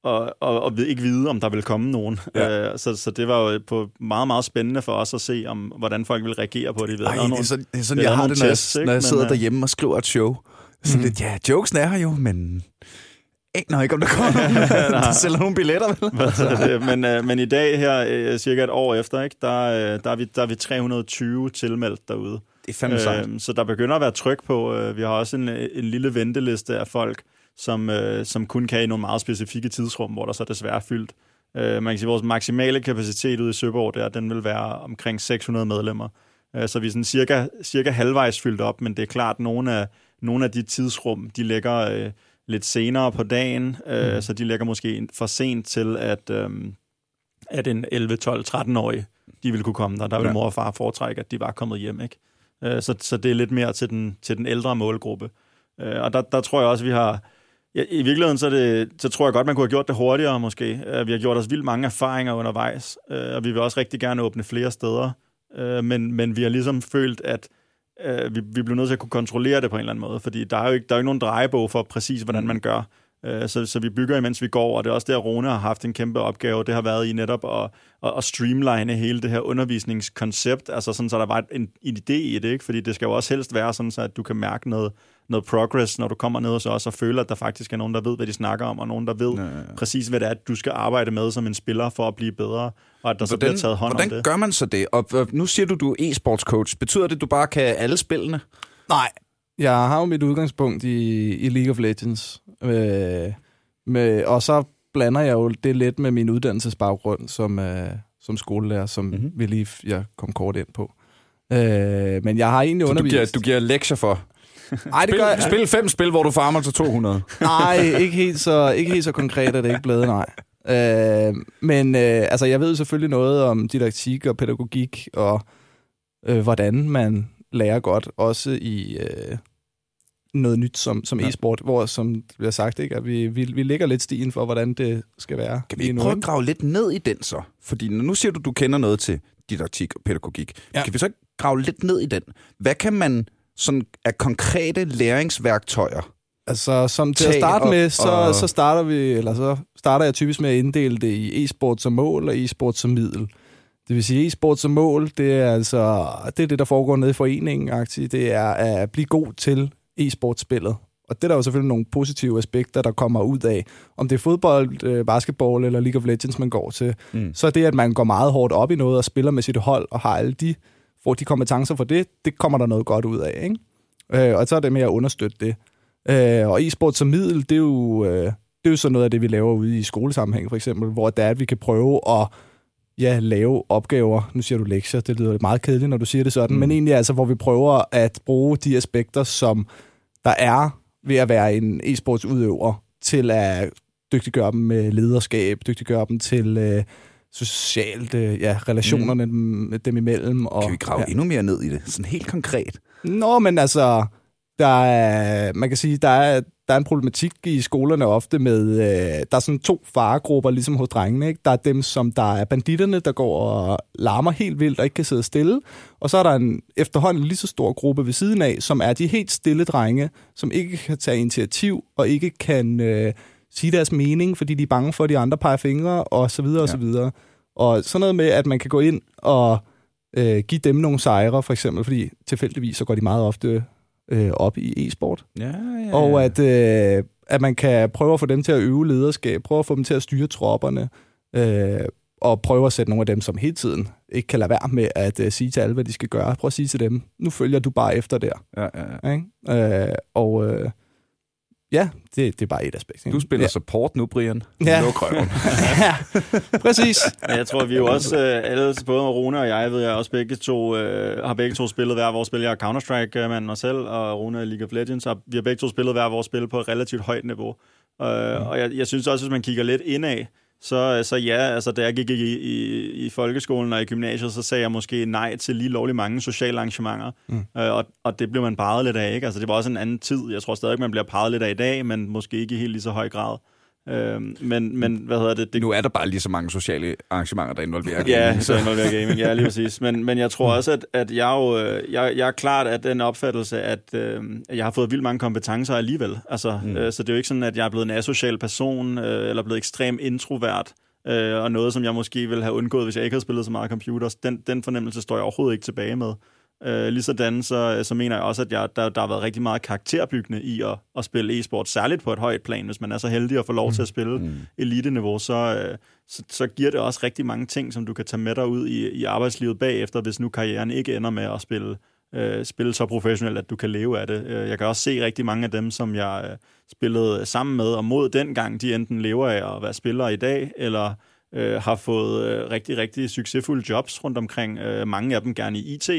[SPEAKER 2] og, og, og ved- ikke vide, om der vil komme nogen.
[SPEAKER 1] Ja.
[SPEAKER 2] Øh, så, så det var jo på meget, meget spændende for os at se, om hvordan folk vil reagere på det. Vi
[SPEAKER 1] Ej, det er
[SPEAKER 2] nogle,
[SPEAKER 1] sådan, det er sådan jeg har det, når jeg,
[SPEAKER 2] tests, ikke?
[SPEAKER 1] når jeg
[SPEAKER 2] Men,
[SPEAKER 1] sidder
[SPEAKER 2] øh,
[SPEAKER 1] derhjemme og skriver et show. Så
[SPEAKER 3] Mm.
[SPEAKER 1] lidt, ja, jokesen er her jo, men aner ikke, om der kommer [LAUGHS] nogen, der sælger nogle billetter, vel?
[SPEAKER 2] Men, øh, men i dag her, øh, cirka et år efter, ikke, der, øh, der, er vi, der er vi 320 tilmeldt derude.
[SPEAKER 1] Det er fandme sejt.
[SPEAKER 2] Øh, så der begynder at være tryk på. Øh, vi har også en, en lille venteliste af folk, som, øh, som kun kan i nogle meget specifikke tidsrum, hvor der så desværre er fyldt. Øh, man kan sige, at vores maksimale kapacitet ude i Søborg, der, den vil være omkring 600 medlemmer. Øh, så vi er sådan cirka, cirka halvvejs fyldt op, men det er klart, at nogle af, nogle af de tidsrum, de ligger øh, lidt senere på dagen, øh,
[SPEAKER 3] Mhm.
[SPEAKER 2] så de ligger måske for sent til, at, øh, at en 11, 12, 13-årig, de vil kunne komme der. Der vil
[SPEAKER 1] Ja.
[SPEAKER 2] mor og far foretrække, at de var kommet hjem, ikke? Øh, Så, så det er lidt mere til den, til den ældre målgruppe. Øh, Og der, der tror jeg også, vi har... Ja, I virkeligheden, så, det, så tror jeg godt, man kunne have gjort det hurtigere måske. Øh, Vi har gjort os vildt mange erfaringer undervejs, øh, og vi vil også rigtig gerne åbne flere steder. Øh, Men, men vi har ligesom følt, at øh, vi, vi bliver nødt til at kunne kontrollere det på en eller anden måde, fordi der er jo ikke, der er jo ikke nogen drejebog for præcis, hvordan man gør. Øh, Så, så vi bygger, imens vi går, og det er også der, Rune har haft en kæmpe opgave. Det har været i netop at, at, at streamline hele det her undervisningskoncept, altså sådan, så der var en, en idé i det, ikke? fordi det skal jo også helst være sådan, så at du kan mærke noget, noget progress, når du kommer ned hos os og føler, at der faktisk er nogen, der ved, hvad de snakker om, og nogen, der ved
[SPEAKER 1] Ja, ja,
[SPEAKER 2] præcis, hvad det er, du skal arbejde med som en spiller for at blive bedre, og at der så
[SPEAKER 1] Hvordan,
[SPEAKER 2] bliver taget hånd
[SPEAKER 1] hvordan
[SPEAKER 2] om det.
[SPEAKER 1] gør man så det? Og, og nu siger du, du er e-sports coach. Betyder det, at du bare kan alle spillene?
[SPEAKER 3] Nej. Jeg har jo mit udgangspunkt i, i League of Legends. Øh, med, og så blander jeg jo det lidt med min uddannelsesbaggrund som, øh, som skolelærer, som
[SPEAKER 1] Mhm.
[SPEAKER 3] mm-hmm. vi lige jeg kom kort ind på. Øh, men jeg har egentlig
[SPEAKER 1] Så du
[SPEAKER 3] undervist...
[SPEAKER 1] giver, du giver lektier for?
[SPEAKER 3] Ej, det
[SPEAKER 1] Spil,
[SPEAKER 3] gør jeg.
[SPEAKER 1] spil fem spil, hvor du farmer til 200.
[SPEAKER 3] Nej, ikke helt så, ikke helt så konkret er det ikke blevet, nej. Øh, men øh, altså, jeg ved selvfølgelig noget om didaktik og pædagogik, og øh, hvordan man lærer godt, også i øh, noget nyt som, som
[SPEAKER 1] Ja.
[SPEAKER 3] e-sport, hvor, som det bliver sagt, ikke, at vi, vi, vi lægger lidt stien for, hvordan det skal være.
[SPEAKER 1] Kan vi ikke prøve at grave lidt ned i den så? Fordi nu siger du, du kender noget til didaktik og pædagogik. Ja. Kan vi så grave lidt ned i den? Hvad kan man sådan af konkrete læringsværktøjer
[SPEAKER 3] Altså, som til at starte
[SPEAKER 1] og-
[SPEAKER 3] med, så,
[SPEAKER 1] og-
[SPEAKER 3] så starter vi, eller så starter jeg typisk med at inddele det i e-sport som mål og e-sport som middel. Det vil sige, e-sport som mål, det er altså det, er det der foregår nede i foreningen, aktivt. det er at blive god til e-sportspillet. Og det er der jo selvfølgelig nogle positive aspekter, der kommer ud af. Om det er fodbold, øh, basketball eller League of Legends, man går til,
[SPEAKER 1] Mm.
[SPEAKER 3] så er det, at man går meget hårdt op i noget og spiller med sit hold og har alle de, får de kompetencer for det, det kommer der noget godt ud af. Ikke? Øh, og så er det med at understøtte det. Øh, og e-sport som middel, det er, jo, øh, det er jo sådan noget af det, vi laver ude i skolesammenhæng for eksempel, hvor det er, at vi kan prøve at ja, lave opgaver. Nu siger du lektier, det lyder meget kedeligt, når du siger det sådan, mm. men egentlig altså, hvor vi prøver at bruge de aspekter, som der er ved at være en e-sportsudøver, til at dygtiggøre dem med lederskab, dygtiggøre dem til øh, socialt, øh, ja, relationerne mm. dem imellem. Og,
[SPEAKER 1] Kan vi grave
[SPEAKER 3] ja.
[SPEAKER 1] endnu mere ned i det? Sådan helt konkret.
[SPEAKER 3] Nå, men altså, der er, man kan sige, der er, der er en problematik i skolerne ofte med, øh, der er sådan to faregrupper, ligesom hos drengene. Ikke? Der er dem, som der er banditterne, der går og larmer helt vildt og ikke kan sidde stille. Og så er der en efterhånden lige så stor gruppe ved siden af, som er de helt stille drenge, som ikke kan tage initiativ og ikke kan øh, sige deres mening, fordi de er bange for, at de andre peger fingre, og så videre, og
[SPEAKER 1] Ja.
[SPEAKER 3] så videre. Og sådan noget med, at man kan gå ind og øh, give dem nogle sejre, for eksempel, fordi tilfældigvis så går de meget ofte øh, op i e-sport.
[SPEAKER 1] Ja, ja,
[SPEAKER 3] Og at, øh, at man kan prøve at få dem til at øve lederskab, prøve at få dem til at styre tropperne, øh, og prøve at sætte nogle af dem, som hele tiden ikke kan lade være med at øh, sige til alle, hvad de skal gøre. Prøv at sige til dem, nu følger du bare efter der.
[SPEAKER 1] ja, ja, ja.
[SPEAKER 3] Ikke? Øh, og øh, ja, det, det er bare et aspekt. Ikke?
[SPEAKER 1] Du spiller
[SPEAKER 3] ja.
[SPEAKER 1] support nu, Brian.
[SPEAKER 3] Ja.
[SPEAKER 1] Luk røven. [LAUGHS]
[SPEAKER 3] ja, præcis.
[SPEAKER 2] Ja, jeg tror, vi er jo også, øh, alle, både Rune og jeg, ved jeg også begge to, øh, har begge to spillet hver vores spil. Jeg er Counter-Strike-mand mig selv, og Rune er League of Legends, og vi har begge to spillet hver vores spil på et relativt højt niveau. Øh, Og jeg, jeg synes også, hvis man kigger lidt indad, så, så ja, altså da jeg gik i, i, i folkeskolen og i gymnasiet, så sagde jeg måske nej til lige lovlig mange sociale arrangementer. Mm. Øh, og, og det blev man peget lidt af, ikke? Altså det var også en anden tid. Jeg tror stadig, man bliver peget lidt af i dag, men måske ikke i helt lige så høj grad. Øh, men, men hvad hedder det? det
[SPEAKER 1] Nu er der bare lige så mange sociale arrangementer, der involverer
[SPEAKER 2] Ja,
[SPEAKER 1] gaming,
[SPEAKER 2] så involverer gaming, ja, lige [LAUGHS] præcis. Men, men jeg tror også, at, at jeg, jo, øh, jeg, jeg er klart af den opfattelse, at, øh, jeg har fået vildt mange kompetencer alligevel. Altså, mm. øh, så det er jo ikke sådan, at jeg er blevet en asocial person, øh, eller blevet ekstremt introvert, øh, og noget, som jeg måske ville have undgået, hvis jeg ikke havde spillet så meget computer. Den, den fornemmelse står jeg overhovedet ikke tilbage med. Øh, ligesådan så, så mener jeg også, at jeg, der, der har været rigtig meget karakterbyggende i at, at spille e-sport, særligt på et højt plan. Hvis man er så heldig at få lov til at spille mm. elite-niveau, så, øh, så, så giver det også rigtig mange ting, som du kan tage med dig ud i, i arbejdslivet bagefter, hvis nu karrieren ikke ender med at spille, øh, spille så professionelt, at du kan leve af det. Øh, Jeg kan også se rigtig mange af dem, som jeg øh, spillede sammen med og mod dengang, de enten lever af at være spillere i dag, eller øh, har fået øh, rigtig, rigtig succesfulde jobs rundt omkring. Øh, mange af dem gerne i IT,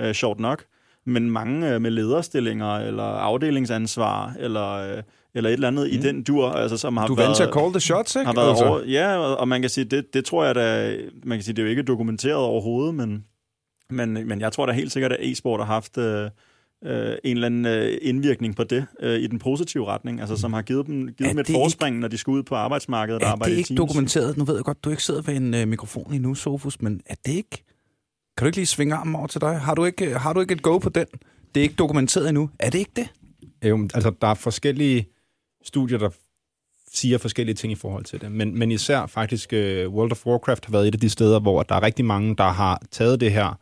[SPEAKER 2] øh, sjovt nok, men mange øh, med lederstillinger, eller afdelingsansvar, eller, øh, eller et eller andet mm. i den dur, altså, som har
[SPEAKER 1] Du er
[SPEAKER 2] været...
[SPEAKER 1] vant til at call the shots, ikke?
[SPEAKER 2] har været
[SPEAKER 1] Altså.
[SPEAKER 2] over, ja, og man kan sige, det, det tror jeg da, man kan sige, det er jo ikke dokumenteret overhovedet, men, men, men jeg tror da helt sikkert, at e-sport har haft øh, øh, en eller anden øh, indvirkning på det øh, i den positive retning, altså som har givet dem, givet
[SPEAKER 1] Er
[SPEAKER 2] dem et
[SPEAKER 1] det ikke-
[SPEAKER 2] forspring, når de skal ud på arbejdsmarkedet og
[SPEAKER 1] Er
[SPEAKER 2] arbejde
[SPEAKER 1] det
[SPEAKER 2] i
[SPEAKER 1] ikke
[SPEAKER 2] teams.
[SPEAKER 1] dokumenteret? Nu ved jeg godt, du ikke sidder ved en øh, mikrofon endnu, Sofus, men er det ikke... Kan du ikke lige svinge armen over til dig? Har du ikke, har du ikke et go på den? Det er ikke dokumenteret endnu. Er det ikke det?
[SPEAKER 4] Jo, altså, der er forskellige studier, der siger forskellige ting i forhold til det. Men, men især faktisk uh, World of Warcraft har været et af de steder, hvor der er rigtig mange, der har taget det her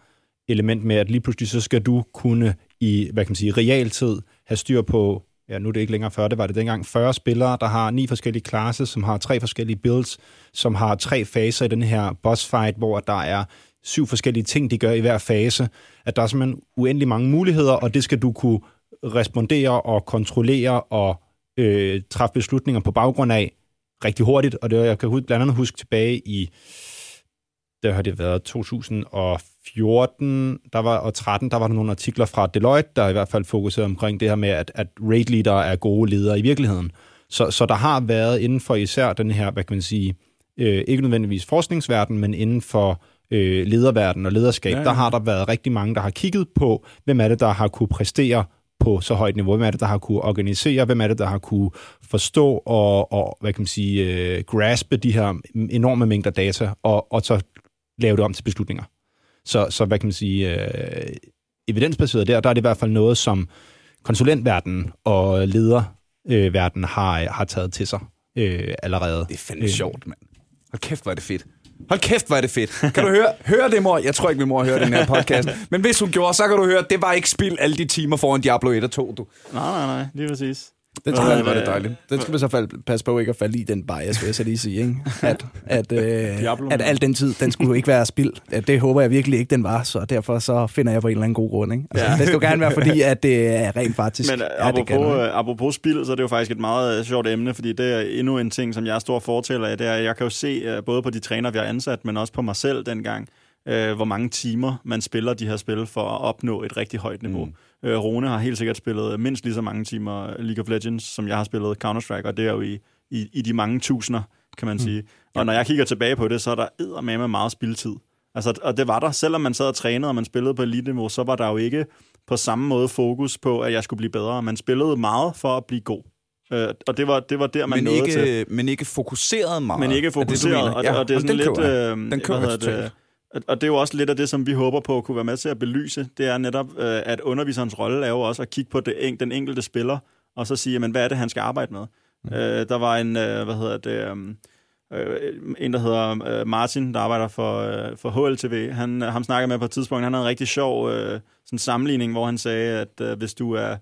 [SPEAKER 4] element med, at lige pludselig så skal du kunne i, hvad kan man sige, realtid have styr på, ja nu er det ikke længere 40, det var det dengang, 40 spillere, der har ni forskellige klasser, som har tre forskellige builds, som har tre faser i den her boss fight, hvor der er syv forskellige ting, de gør i hver fase. At der er simpelthen uendelig mange muligheder, og det skal du kunne respondere og kontrollere og øh, træffe beslutninger på baggrund af rigtig hurtigt. Og det, jeg kan blandt andet huske tilbage i, der har det været 2014 der var, og 13, der var der nogle artikler fra Deloitte, der i hvert fald fokuserede omkring det her med, at, at raid leader er gode ledere i virkeligheden. Så, så der har været inden for især den her, hvad kan man sige, øh, ikke nødvendigvis forskningsverden, men inden for øh, lederverden og lederskab,
[SPEAKER 1] Ja,
[SPEAKER 4] ja, der har der været rigtig mange, der har kigget på, hvem er det, der har kunne præstere på så højt niveau, hvem er det, der har kunne organisere, hvem er det, der har kunne forstå og, og hvad kan man sige, øh, graspe de her enorme mængder data, og, og så lave det om til beslutninger. Så, så hvad kan man sige, øh, evidensbaseret der, der er det i hvert fald noget, som konsulentverdenen og leder verden har, har taget til sig øh, allerede.
[SPEAKER 1] Det er fandme
[SPEAKER 4] Øh.
[SPEAKER 1] sjovt, mand. Hold kæft, hvor er det fedt. Hold kæft, hvor er det fedt. Kan du høre, høre det, mor? Jeg tror ikke, min mor hører den her podcast. [LAUGHS] Men hvis hun gjorde, så kan du høre, det var ikke spild alle de timer foran Diablo 1 og 2, du.
[SPEAKER 2] Nej, nej, nej, lige præcis.
[SPEAKER 3] Den skal, man,
[SPEAKER 1] var det dejligt.
[SPEAKER 3] den skal man så fald, passe på ikke at falde i den bias, vil jeg så lige sige. Ikke? [LAUGHS] At, at, øh, at al den tid, den skulle ikke være spild. Det, det håber jeg virkelig ikke, den var, så derfor så finder jeg på en eller anden god grund. Ikke? Altså,
[SPEAKER 2] Ja.
[SPEAKER 3] Det skal jo gerne være, fordi [LAUGHS] at det er rent faktisk...
[SPEAKER 2] Men
[SPEAKER 3] ja, det
[SPEAKER 2] apropos,
[SPEAKER 3] noget.
[SPEAKER 2] øh, apropos spil, så er det jo faktisk et meget øh, sjovt emne, fordi det er endnu en ting, som jeg er stor fortæller af, det er, at jeg kan jo se øh, både på de træner, vi har ansat, men også på mig selv dengang, øh, hvor mange timer man spiller de her spil for at opnå et rigtig højt niveau. Mm. Øh, Rune har helt sikkert spillet mindst lige så mange timer League of Legends, som jeg har spillet Counter-Strike, og det er jo i, i, i de mange tusinder, kan man mm. sige. Og når jeg kigger tilbage på det, så er der eddermame meget spildtid. Altså, og det var der. Selvom man sad og trænede, og man spillede på elite-niveau, så var der jo ikke på samme måde fokus på, at jeg skulle blive bedre. Man spillede meget for at blive god. Øh, og det var, det var der, man
[SPEAKER 1] Men
[SPEAKER 2] nåede til.
[SPEAKER 1] ikke, men ikke fokuseret meget.
[SPEAKER 2] Men ikke
[SPEAKER 1] Er det,
[SPEAKER 2] fokuseret,
[SPEAKER 1] mener?
[SPEAKER 2] og,
[SPEAKER 1] Ja,
[SPEAKER 2] og det er sådan
[SPEAKER 1] den
[SPEAKER 2] lidt...
[SPEAKER 1] køber.
[SPEAKER 2] Øh,
[SPEAKER 1] Den
[SPEAKER 2] hvad
[SPEAKER 1] køber
[SPEAKER 2] hedder det? Og- det er jo også lidt af det, som vi håber på at kunne være med til at belyse. Det er netop, øh, at underviserens rolle er jo også at kigge på det, en- den enkelte spiller, og så sige, jamen, hvad er det, han skal arbejde med? Mm. Øh, der var en, øh, hvad hedder det, øh, en, der hedder øh, Martin, der arbejder for, øh, for HLTV. Han, ham snakker jeg med på et tidspunkt. Han havde en rigtig sjov øh, sådan sammenligning, hvor han sagde, at øh, hvis du er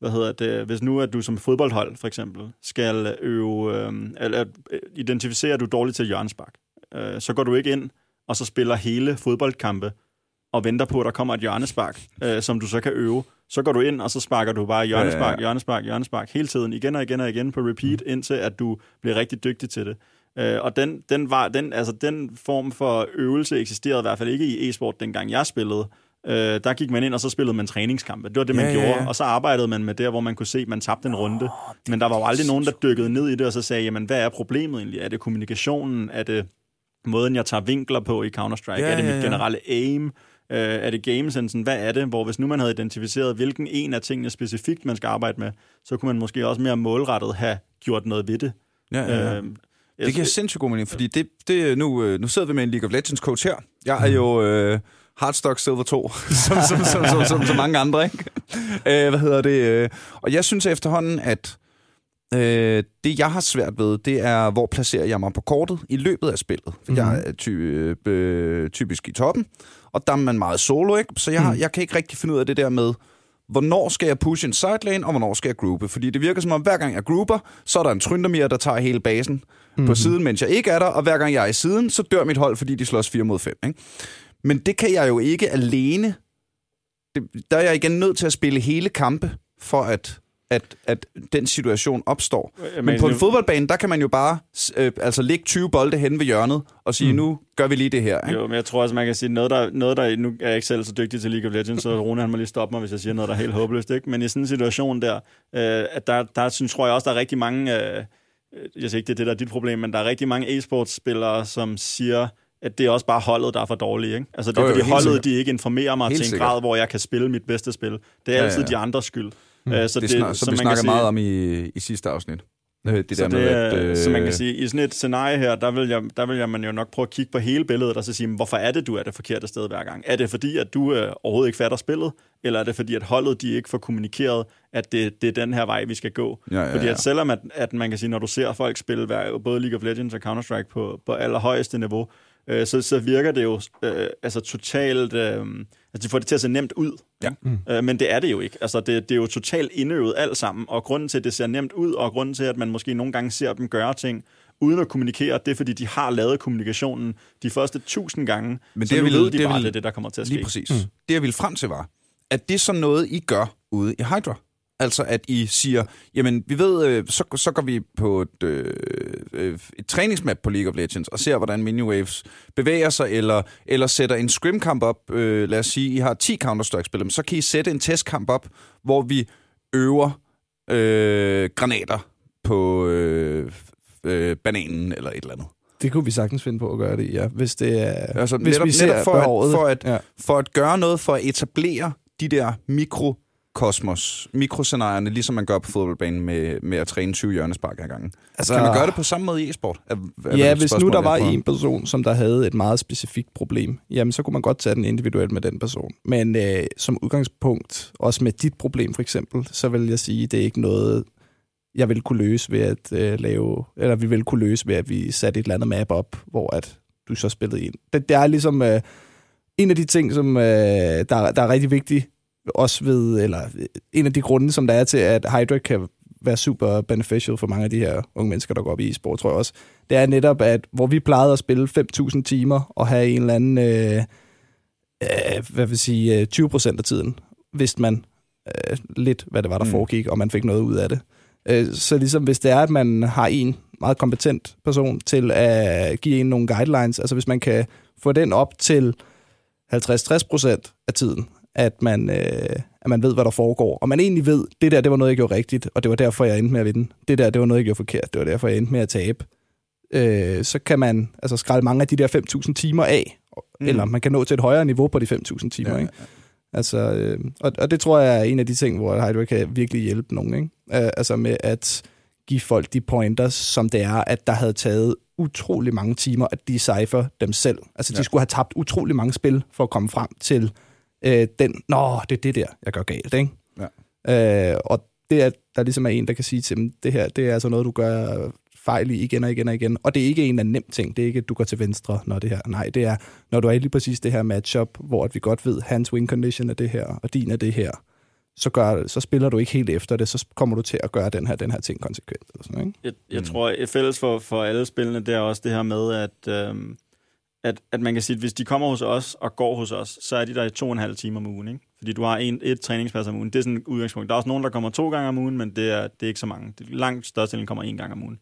[SPEAKER 2] hvad hedder det, hvis nu at du som fodboldhold for eksempel skal øve, øh, eller identificere, at du er dårlig til hjørnespark, øh, så går du ikke ind og så spiller hele fodboldkampe og venter på, at der kommer et hjørnespark, øh, som du så kan øve. Så går du ind, og så sparker du bare hjørnespark,
[SPEAKER 1] Ja, ja, ja.
[SPEAKER 2] hjørnespark, hjørnespark hele tiden, igen og igen og igen på repeat, indtil at du bliver rigtig dygtig til det. Øh, og den, den, var, den, altså, den form for øvelse eksisterede i hvert fald ikke i e-sport, dengang jeg spillede. Øh, der gik man ind, og så spillede man træningskampe. Det var det, man
[SPEAKER 1] Ja, ja,
[SPEAKER 2] gjorde.
[SPEAKER 1] ja.
[SPEAKER 2] Og så arbejdede man med der, hvor man kunne se, at man tabte en runde. Men der var jo aldrig nogen, der dykkede ned i det, og så sagde, jamen, hvad er problemet egentlig? Er det kommunikationen? Er det måden, jeg tager vinkler på i Counter-Strike?
[SPEAKER 1] Ja,
[SPEAKER 2] er det mit
[SPEAKER 1] ja, ja.
[SPEAKER 2] generelle aim? Øh, er det gamesensen? Hvad er det? Hvor hvis nu man havde identificeret, hvilken en af tingene specifikt, man skal arbejde med, så kunne man måske også mere målrettet have gjort noget ved det.
[SPEAKER 1] Ja, ja, ja.
[SPEAKER 2] Øh,
[SPEAKER 1] Det giver sindssygt god mening, fordi det, det, nu, øh, nu sidder vi med en League of Legends coach her. Jeg er jo øh, Hardstock Silver 2, [LAUGHS] som, som, som, som, som, som mange andre, ikke? Øh, hvad hedder det? øh, Og jeg synes efterhånden, at øh, det, jeg har svært ved, det er, hvor placerer jeg mig på kortet i løbet af spillet. For mm-hmm. jeg er ty, øh, typisk i toppen, og der er man meget solo, ikke? Så jeg, mm. jeg kan ikke rigtig finde ud af det der med, hvornår skal jeg pushe en sidelane, og hvornår skal jeg groupe. Fordi det virker som om, hver gang jeg grouper, så er der en tryndermir, der tager hele basen mm-hmm. på siden, mens jeg ikke er der, og hver gang jeg er i siden, så dør mit hold, fordi de slås 4 mod 5. Ikke? Men det kan jeg jo ikke alene. Det, der er jeg igen nødt til at spille hele kampe, for at, at, at den situation opstår. Men, Men på en fodboldbane, der kan man jo bare øh, altså lægge 20 bolde hen ved hjørnet, og sige, mm. nu gør vi lige det her. Ikke?
[SPEAKER 2] Jo, men jeg tror også, man kan sige, noget der, noget der, nu er jeg ikke selv så dygtig til League of Legends, så Rune han må lige stoppe mig, hvis jeg siger noget, der er helt håbløst, ikke? Men i sådan en situation der, øh, at der, der synes, tror jeg også, der er rigtig mange, øh, jeg siger ikke, det er det, der er dit problem, men der er rigtig mange e-sportsspillere, som siger, at det er også bare holdet, der er for dårlige, ikke? Altså det er
[SPEAKER 1] Jo, jo,
[SPEAKER 2] fordi holdet,
[SPEAKER 1] sikkert.
[SPEAKER 2] de ikke informerer mig
[SPEAKER 1] Helt
[SPEAKER 2] til en
[SPEAKER 1] sikkert.
[SPEAKER 2] grad, hvor jeg kan spille mit bedste spil. Det er
[SPEAKER 1] Ja,
[SPEAKER 2] altid
[SPEAKER 1] ja.
[SPEAKER 2] de andres skyld. Øh, så
[SPEAKER 1] det, det, snak, som vi
[SPEAKER 2] man kan
[SPEAKER 1] snakker
[SPEAKER 2] sige-
[SPEAKER 1] meget om i, i sidste afsnit. Øh, Det
[SPEAKER 2] så,
[SPEAKER 1] der
[SPEAKER 2] det,
[SPEAKER 1] med, at,
[SPEAKER 2] øh, så man kan
[SPEAKER 1] øh,
[SPEAKER 2] sige, i sådan et scenarie her, der vil, jeg, der vil jeg man jo nok prøve at kigge på hele billedet, og så sige, hvorfor er det, du er det forkerte sted hver gang? Er det fordi, at du øh, overhovedet ikke fatter spillet, eller er det fordi, at holdet de ikke får kommunikeret, at det, det er den her vej, vi skal gå?
[SPEAKER 1] Ja, ja,
[SPEAKER 2] Fordi
[SPEAKER 1] ja.
[SPEAKER 2] at selvom at, at man kan sige, når du ser folk spille hver, både League of Legends og Counter-Strike på, på allerhøjeste niveau, øh, så, så virker det jo øh, altså totalt... Øh, altså de får det til at se nemt ud.
[SPEAKER 1] Ja.
[SPEAKER 2] Mm. Øh, men det er det jo ikke. Altså det, det er jo totalt indøvet alt sammen, og grunden til, at det ser nemt ud, og grunden til, at man måske nogle gange ser dem gøre ting, uden at kommunikere, det er, fordi de har lavet kommunikationen de første tusind gange,
[SPEAKER 1] Men det
[SPEAKER 2] så
[SPEAKER 1] er
[SPEAKER 2] nu
[SPEAKER 1] vel-
[SPEAKER 2] ved de
[SPEAKER 1] det
[SPEAKER 2] bare,
[SPEAKER 1] vel-
[SPEAKER 2] det er det, der kommer til at ske.
[SPEAKER 1] Lige præcis. Mm. Det, jeg ville frem til, var, at det er sådan noget, I gør ude i Hydra. Altså, at I siger, jamen, vi ved, øh, så, så går vi på et, øh, øh, et træningsmap på League of Legends, og ser, hvordan Miniwaves bevæger sig, eller, eller sætter en scrimkamp op. Øh, lad os sige, I har 10 Counter-Strike-spillere, men så kan I sætte en testkamp op, hvor vi øver øh, granater på øh, øh, bananen, eller et eller andet.
[SPEAKER 3] Det kunne vi sagtens finde på at gøre det, ja. Hvis det er...
[SPEAKER 1] Altså,
[SPEAKER 3] hvis
[SPEAKER 1] netop,
[SPEAKER 3] vi ser
[SPEAKER 1] netop for,
[SPEAKER 3] behovet.
[SPEAKER 1] at, for, at,
[SPEAKER 3] ja.
[SPEAKER 1] for at gøre noget for at etablere de der mikrokosmos, mikroscenarierne, ligesom man gør på fodboldbanen med, med at træne 20 hjørnespark ad gangen. Altså, kan man gøre det på samme måde i e-sport? Er, er
[SPEAKER 3] Ja, hvis nu der var en person, som der havde et meget specifikt problem, jamen så kunne man godt tage den individuelt med den person. Men øh, som udgangspunkt, også med dit problem for eksempel, så vil jeg sige, det er ikke noget, jeg vil kunne løse ved at øh, lave, eller vi vil kunne løse ved, at vi satte et eller andet map op, hvor at du så spillede ind. Det, det er ligesom øh, en af de ting, som øh, der, der er rigtig vigtigt, også ved, eller øh, en af de grunde, som der er til, at Hydra kan være super beneficial for mange af de her unge mennesker, der går op i e-sport, tror jeg også, det er netop, at hvor vi plejede at spille 5.000 timer og have en eller anden, øh, øh, hvad vil sige, øh, 20 procent af tiden, vidste man øh, lidt, hvad det var, der
[SPEAKER 1] Mm.
[SPEAKER 3] foregik, og man fik noget ud af det. Øh, så ligesom hvis det er, at man har en meget kompetent person til at give en nogle guidelines, altså hvis man kan få den op til 50-60 procent af tiden, at man, øh, at man ved, hvad der foregår. Og man egentlig ved, det der, det var noget, jeg gjorde rigtigt, og det var derfor, jeg endte med at vinde. Det der, det var noget, jeg gjorde forkert. Det var derfor, jeg endte med at tabe. Øh, så kan man altså skralde mange af de der 5.000 timer af, mm. eller man kan nå til et højere niveau på de 5.000 timer. Ja, ikke? Altså, øh, og, og det tror jeg er en af de ting, hvor Hydra kan virkelig hjælpe nogen. Ikke? Øh, altså med at give folk de pointers, som det er, at der havde taget utrolig mange timer at decipher dem selv. Altså, de
[SPEAKER 1] Ja.
[SPEAKER 3] skulle have tabt utrolig mange spil for at komme frem til øh, den, nå, det er det der, jeg gør galt, ikke? Ja. Øh, og det er, der ligesom er en, der kan sige til dem, det her, det er altså noget, du gør fejl i igen og igen og igen. Og det er ikke en af nem ting. Det er ikke, at du går til venstre, når det her. Nej, det er, når du er i lige præcis det her matchup, hvor at vi godt ved, hans win condition er det her, og din er det her, så, gør, så spiller du ikke helt efter det, så kommer du til at gøre den her, den her ting konsekvent. Eller sådan, ikke?
[SPEAKER 2] Jeg, jeg
[SPEAKER 1] Mm.
[SPEAKER 2] tror, at fælles for, for alle spillene, det er også det her med, at, øhm, at, at man kan sige, at hvis de kommer hos os og går hos os, så er de der i to og en halv time om ugen. Ikke? Fordi du har en, et træningspas om ugen. Det er sådan et udgangspunkt. Der er også nogen, der kommer to gange om ugen, men det er, det er ikke så mange. Det er langt størstedelen kommer en gang om ugen.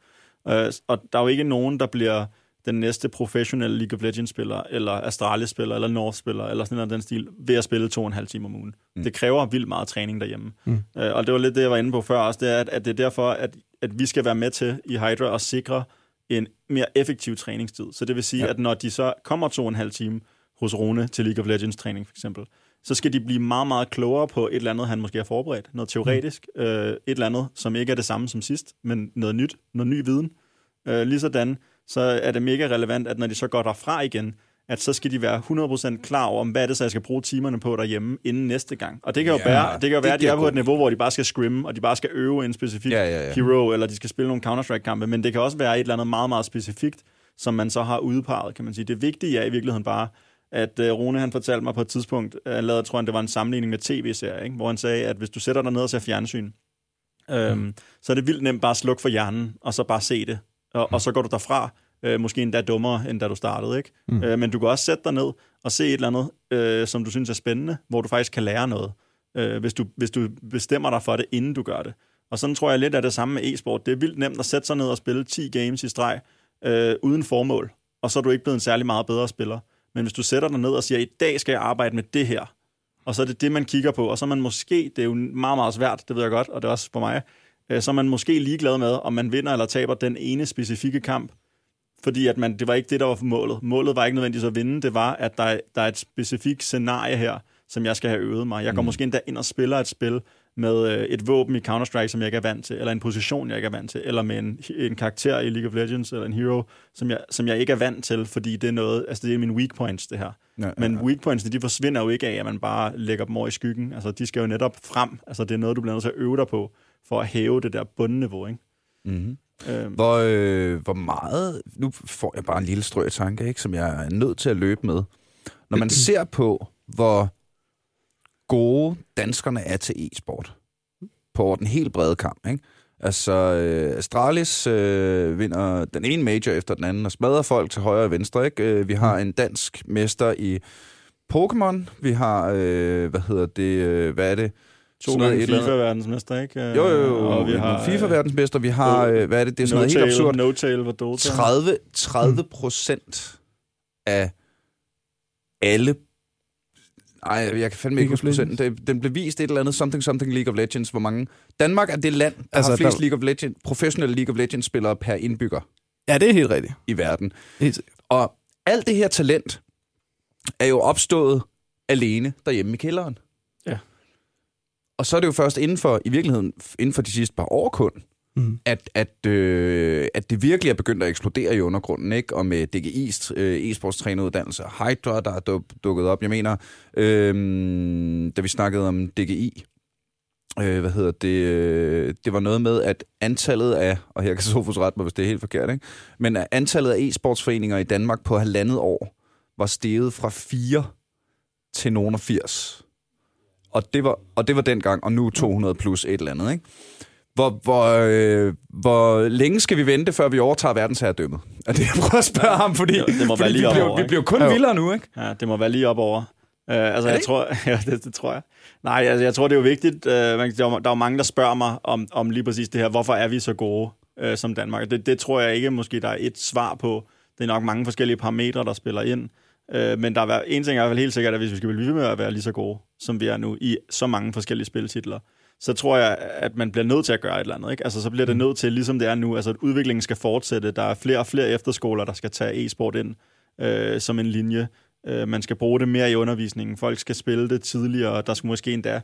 [SPEAKER 2] Øh, og der er jo ikke nogen, der bliver den næste professionelle League of Legends-spiller, eller Astralis-spiller, eller North-spiller, eller sådan noget den stil, ved at spille to og en halv time om ugen. Mm. Det kræver vildt meget træning derhjemme. Mm. Øh, og det var lidt det, jeg var inde på før også, det er, at, at det er derfor, at, at vi skal være med til i Hydra at sikre en mere effektiv træningstid. Så det vil sige, ja. at når de så kommer to og en halv time hos Rune til League of Legends træning for eksempel, så skal de blive meget, meget klogere på et eller andet, han måske har forberedt. Noget teoretisk, mm. øh, et eller andet, som ikke er det samme som sidst, men noget nyt, noget ny viden. Øh, ligesådan, så er det mega relevant, at når de så går derfra igen, at så skal de være 100% klar over, hvad er det så, jeg skal bruge timerne på derhjemme inden næste gang. Og det kan jo
[SPEAKER 1] Ja,
[SPEAKER 2] være, det kan jo
[SPEAKER 1] det
[SPEAKER 2] være at de er på et niveau, hvor de bare skal scrimme, og de bare skal øve en specifik
[SPEAKER 1] Ja, ja, ja.
[SPEAKER 2] hero, eller de skal spille nogle Counter-Strike-kampe, men det kan også være et eller andet meget, meget specifikt, som man så har udpeget, kan man sige. Det vigtige er i virkeligheden bare, at uh, Rune han fortalte mig på et tidspunkt, uh, han lavede, tror jeg, det var en sammenligning med tv-serier, ikke? hvor han sagde, at hvis du sætter dig ned og ser fjernsyn, øhm, mm. så er det vildt nemt bare at slukke for hjernen, og så bare se det. Og, og så går du derfra, øh, måske endda dummere, end da du startede. Ikke? Mm. Øh, men du kan også sætte dig ned og se et eller andet, øh, som du synes er spændende, hvor du faktisk kan lære noget, øh, hvis, du, hvis du bestemmer dig for det, inden du gør det. Og sådan tror jeg lidt af det samme med e-sport. Det er vildt nemt at sætte sig ned og spille 10 games i streg, øh, uden formål, og så er du ikke blevet en særlig meget bedre spiller. Men hvis du sætter dig ned og siger, i dag skal jeg arbejde med det her, og så er det det, man kigger på, og så er man måske, det er jo meget, meget svært, det ved jeg godt, og det er også for mig, øh, så er man måske ligeglad med, om man vinder eller taber den ene specifikke kamp, fordi at man, det var ikke det, der var målet. Målet var ikke nødvendigvis at vinde, det var, at der, der er et specifikt scenarie her, som jeg skal have øvet mig. Jeg går mm. måske endda ind og spiller et spil med øh, et våben i Counter-Strike, som jeg ikke er vant til, eller en position, jeg ikke er vant til, eller med en, en karakter i League of Legends, eller en hero, som jeg, som jeg ikke er vant til, fordi det er noget, altså det er mine weak points, det her.
[SPEAKER 1] Ja, ja,
[SPEAKER 2] Men
[SPEAKER 1] ja.
[SPEAKER 2] weak points, de forsvinder jo ikke af, at man bare lægger dem over i skyggen. Altså, de skal jo netop frem. Altså, det er noget, du bliver nødt til at øve dig på, for at hæve det der bundniveau, ikke?
[SPEAKER 1] Mm-hmm.
[SPEAKER 2] Øh,
[SPEAKER 1] Hvor, øh, hvor meget... Nu får jeg bare en lille strø tanke, ikke, som jeg er nødt til at løbe med. Når man [CLEARS THROAT] ser på, hvor gode danskerne er til e-sport, på over den helt brede kamp, ikke? Altså, øh, Astralis øh, vinder den ene major efter den anden og smadrer folk til højre og venstre, ikke? Øh, vi har en dansk mester i Pokémon. Vi har, øh, hvad hedder det, øh, hvad er det?
[SPEAKER 2] To
[SPEAKER 1] Sådan
[SPEAKER 2] gange FIFA-verdensmester, ikke? Øh,
[SPEAKER 1] Jo, jo, jo.
[SPEAKER 2] Og vi har
[SPEAKER 1] FIFA-verdensmester. Vi har, øh, hvad er det? Det er sådan noget helt absurd.
[SPEAKER 2] No-tail Dota.
[SPEAKER 1] 30, 30 procent af alle... Ej, jeg kan fandme ikke huske procenten. Den blev vist et eller andet something something League of Legends. Hvor mange... Danmark er det land, der altså, har flest
[SPEAKER 3] der-
[SPEAKER 1] League of Legends, professionelle League of Legends-spillere per indbygger
[SPEAKER 3] Ja, det er helt rigtigt.
[SPEAKER 1] i verden.
[SPEAKER 3] Helt.
[SPEAKER 1] Og alt det her talent er jo opstået alene derhjemme i kælderen. Og så er det jo først inden for, i virkeligheden, inden for de sidste par år kun,
[SPEAKER 3] Mm.
[SPEAKER 1] at, at, øh, at det virkelig er begyndt at eksplodere i undergrunden, ikke? Og med DGI's øh, e-sportstræneruddannelse, Hydra, der er duk- dukket op. Jeg mener, øh, da vi snakkede om DGI øh, hvad hedder det, øh, det var noget med, at antallet af, og her kan Sofus ret mig, hvis det er helt forkert, ikke? men at antallet af e-sportsforeninger i Danmark på halvandet år var steget fra 4 til nogen af 80. Og det var, og det var dengang, og nu 200 plus et eller andet, ikke? Hvor, hvor, øh, hvor længe skal vi vente, før vi overtager verdensherredømmet? [LAUGHS] Er det, jeg prøver at spørge ham, fordi,
[SPEAKER 2] Det- det må
[SPEAKER 1] fordi
[SPEAKER 2] være lige
[SPEAKER 1] vi, bliver,
[SPEAKER 2] over,
[SPEAKER 1] vi bliver kun
[SPEAKER 3] Jo.
[SPEAKER 1] vildere nu, ikke?
[SPEAKER 2] Ja, det må være lige op over. Uh, altså, jeg tror, [LAUGHS] ja, det, det tror jeg. Nej, altså, jeg tror, det er jo vigtigt. Uh, man, der, er, der er jo mange, der spørger mig om, om lige præcis det her. Hvorfor er vi så gode uh, som Danmark? Det, det tror jeg ikke, måske der er et svar på. Det er nok mange forskellige parametre, der spiller ind. Uh, men der er, en ting er vel helt sikkert, at hvis vi skal blive ved med at være lige så gode, som vi er nu, i så mange forskellige spiltitler, så tror jeg, at man bliver nødt til at gøre et eller andet. Ikke? Altså, så bliver det nødt til, ligesom det er nu, altså, at udviklingen skal fortsætte. Der er flere og flere efterskoler, der skal tage e-sport ind øh, som en linje. Øh, man skal bruge det mere i undervisningen. Folk skal spille det tidligere. Der skal måske endda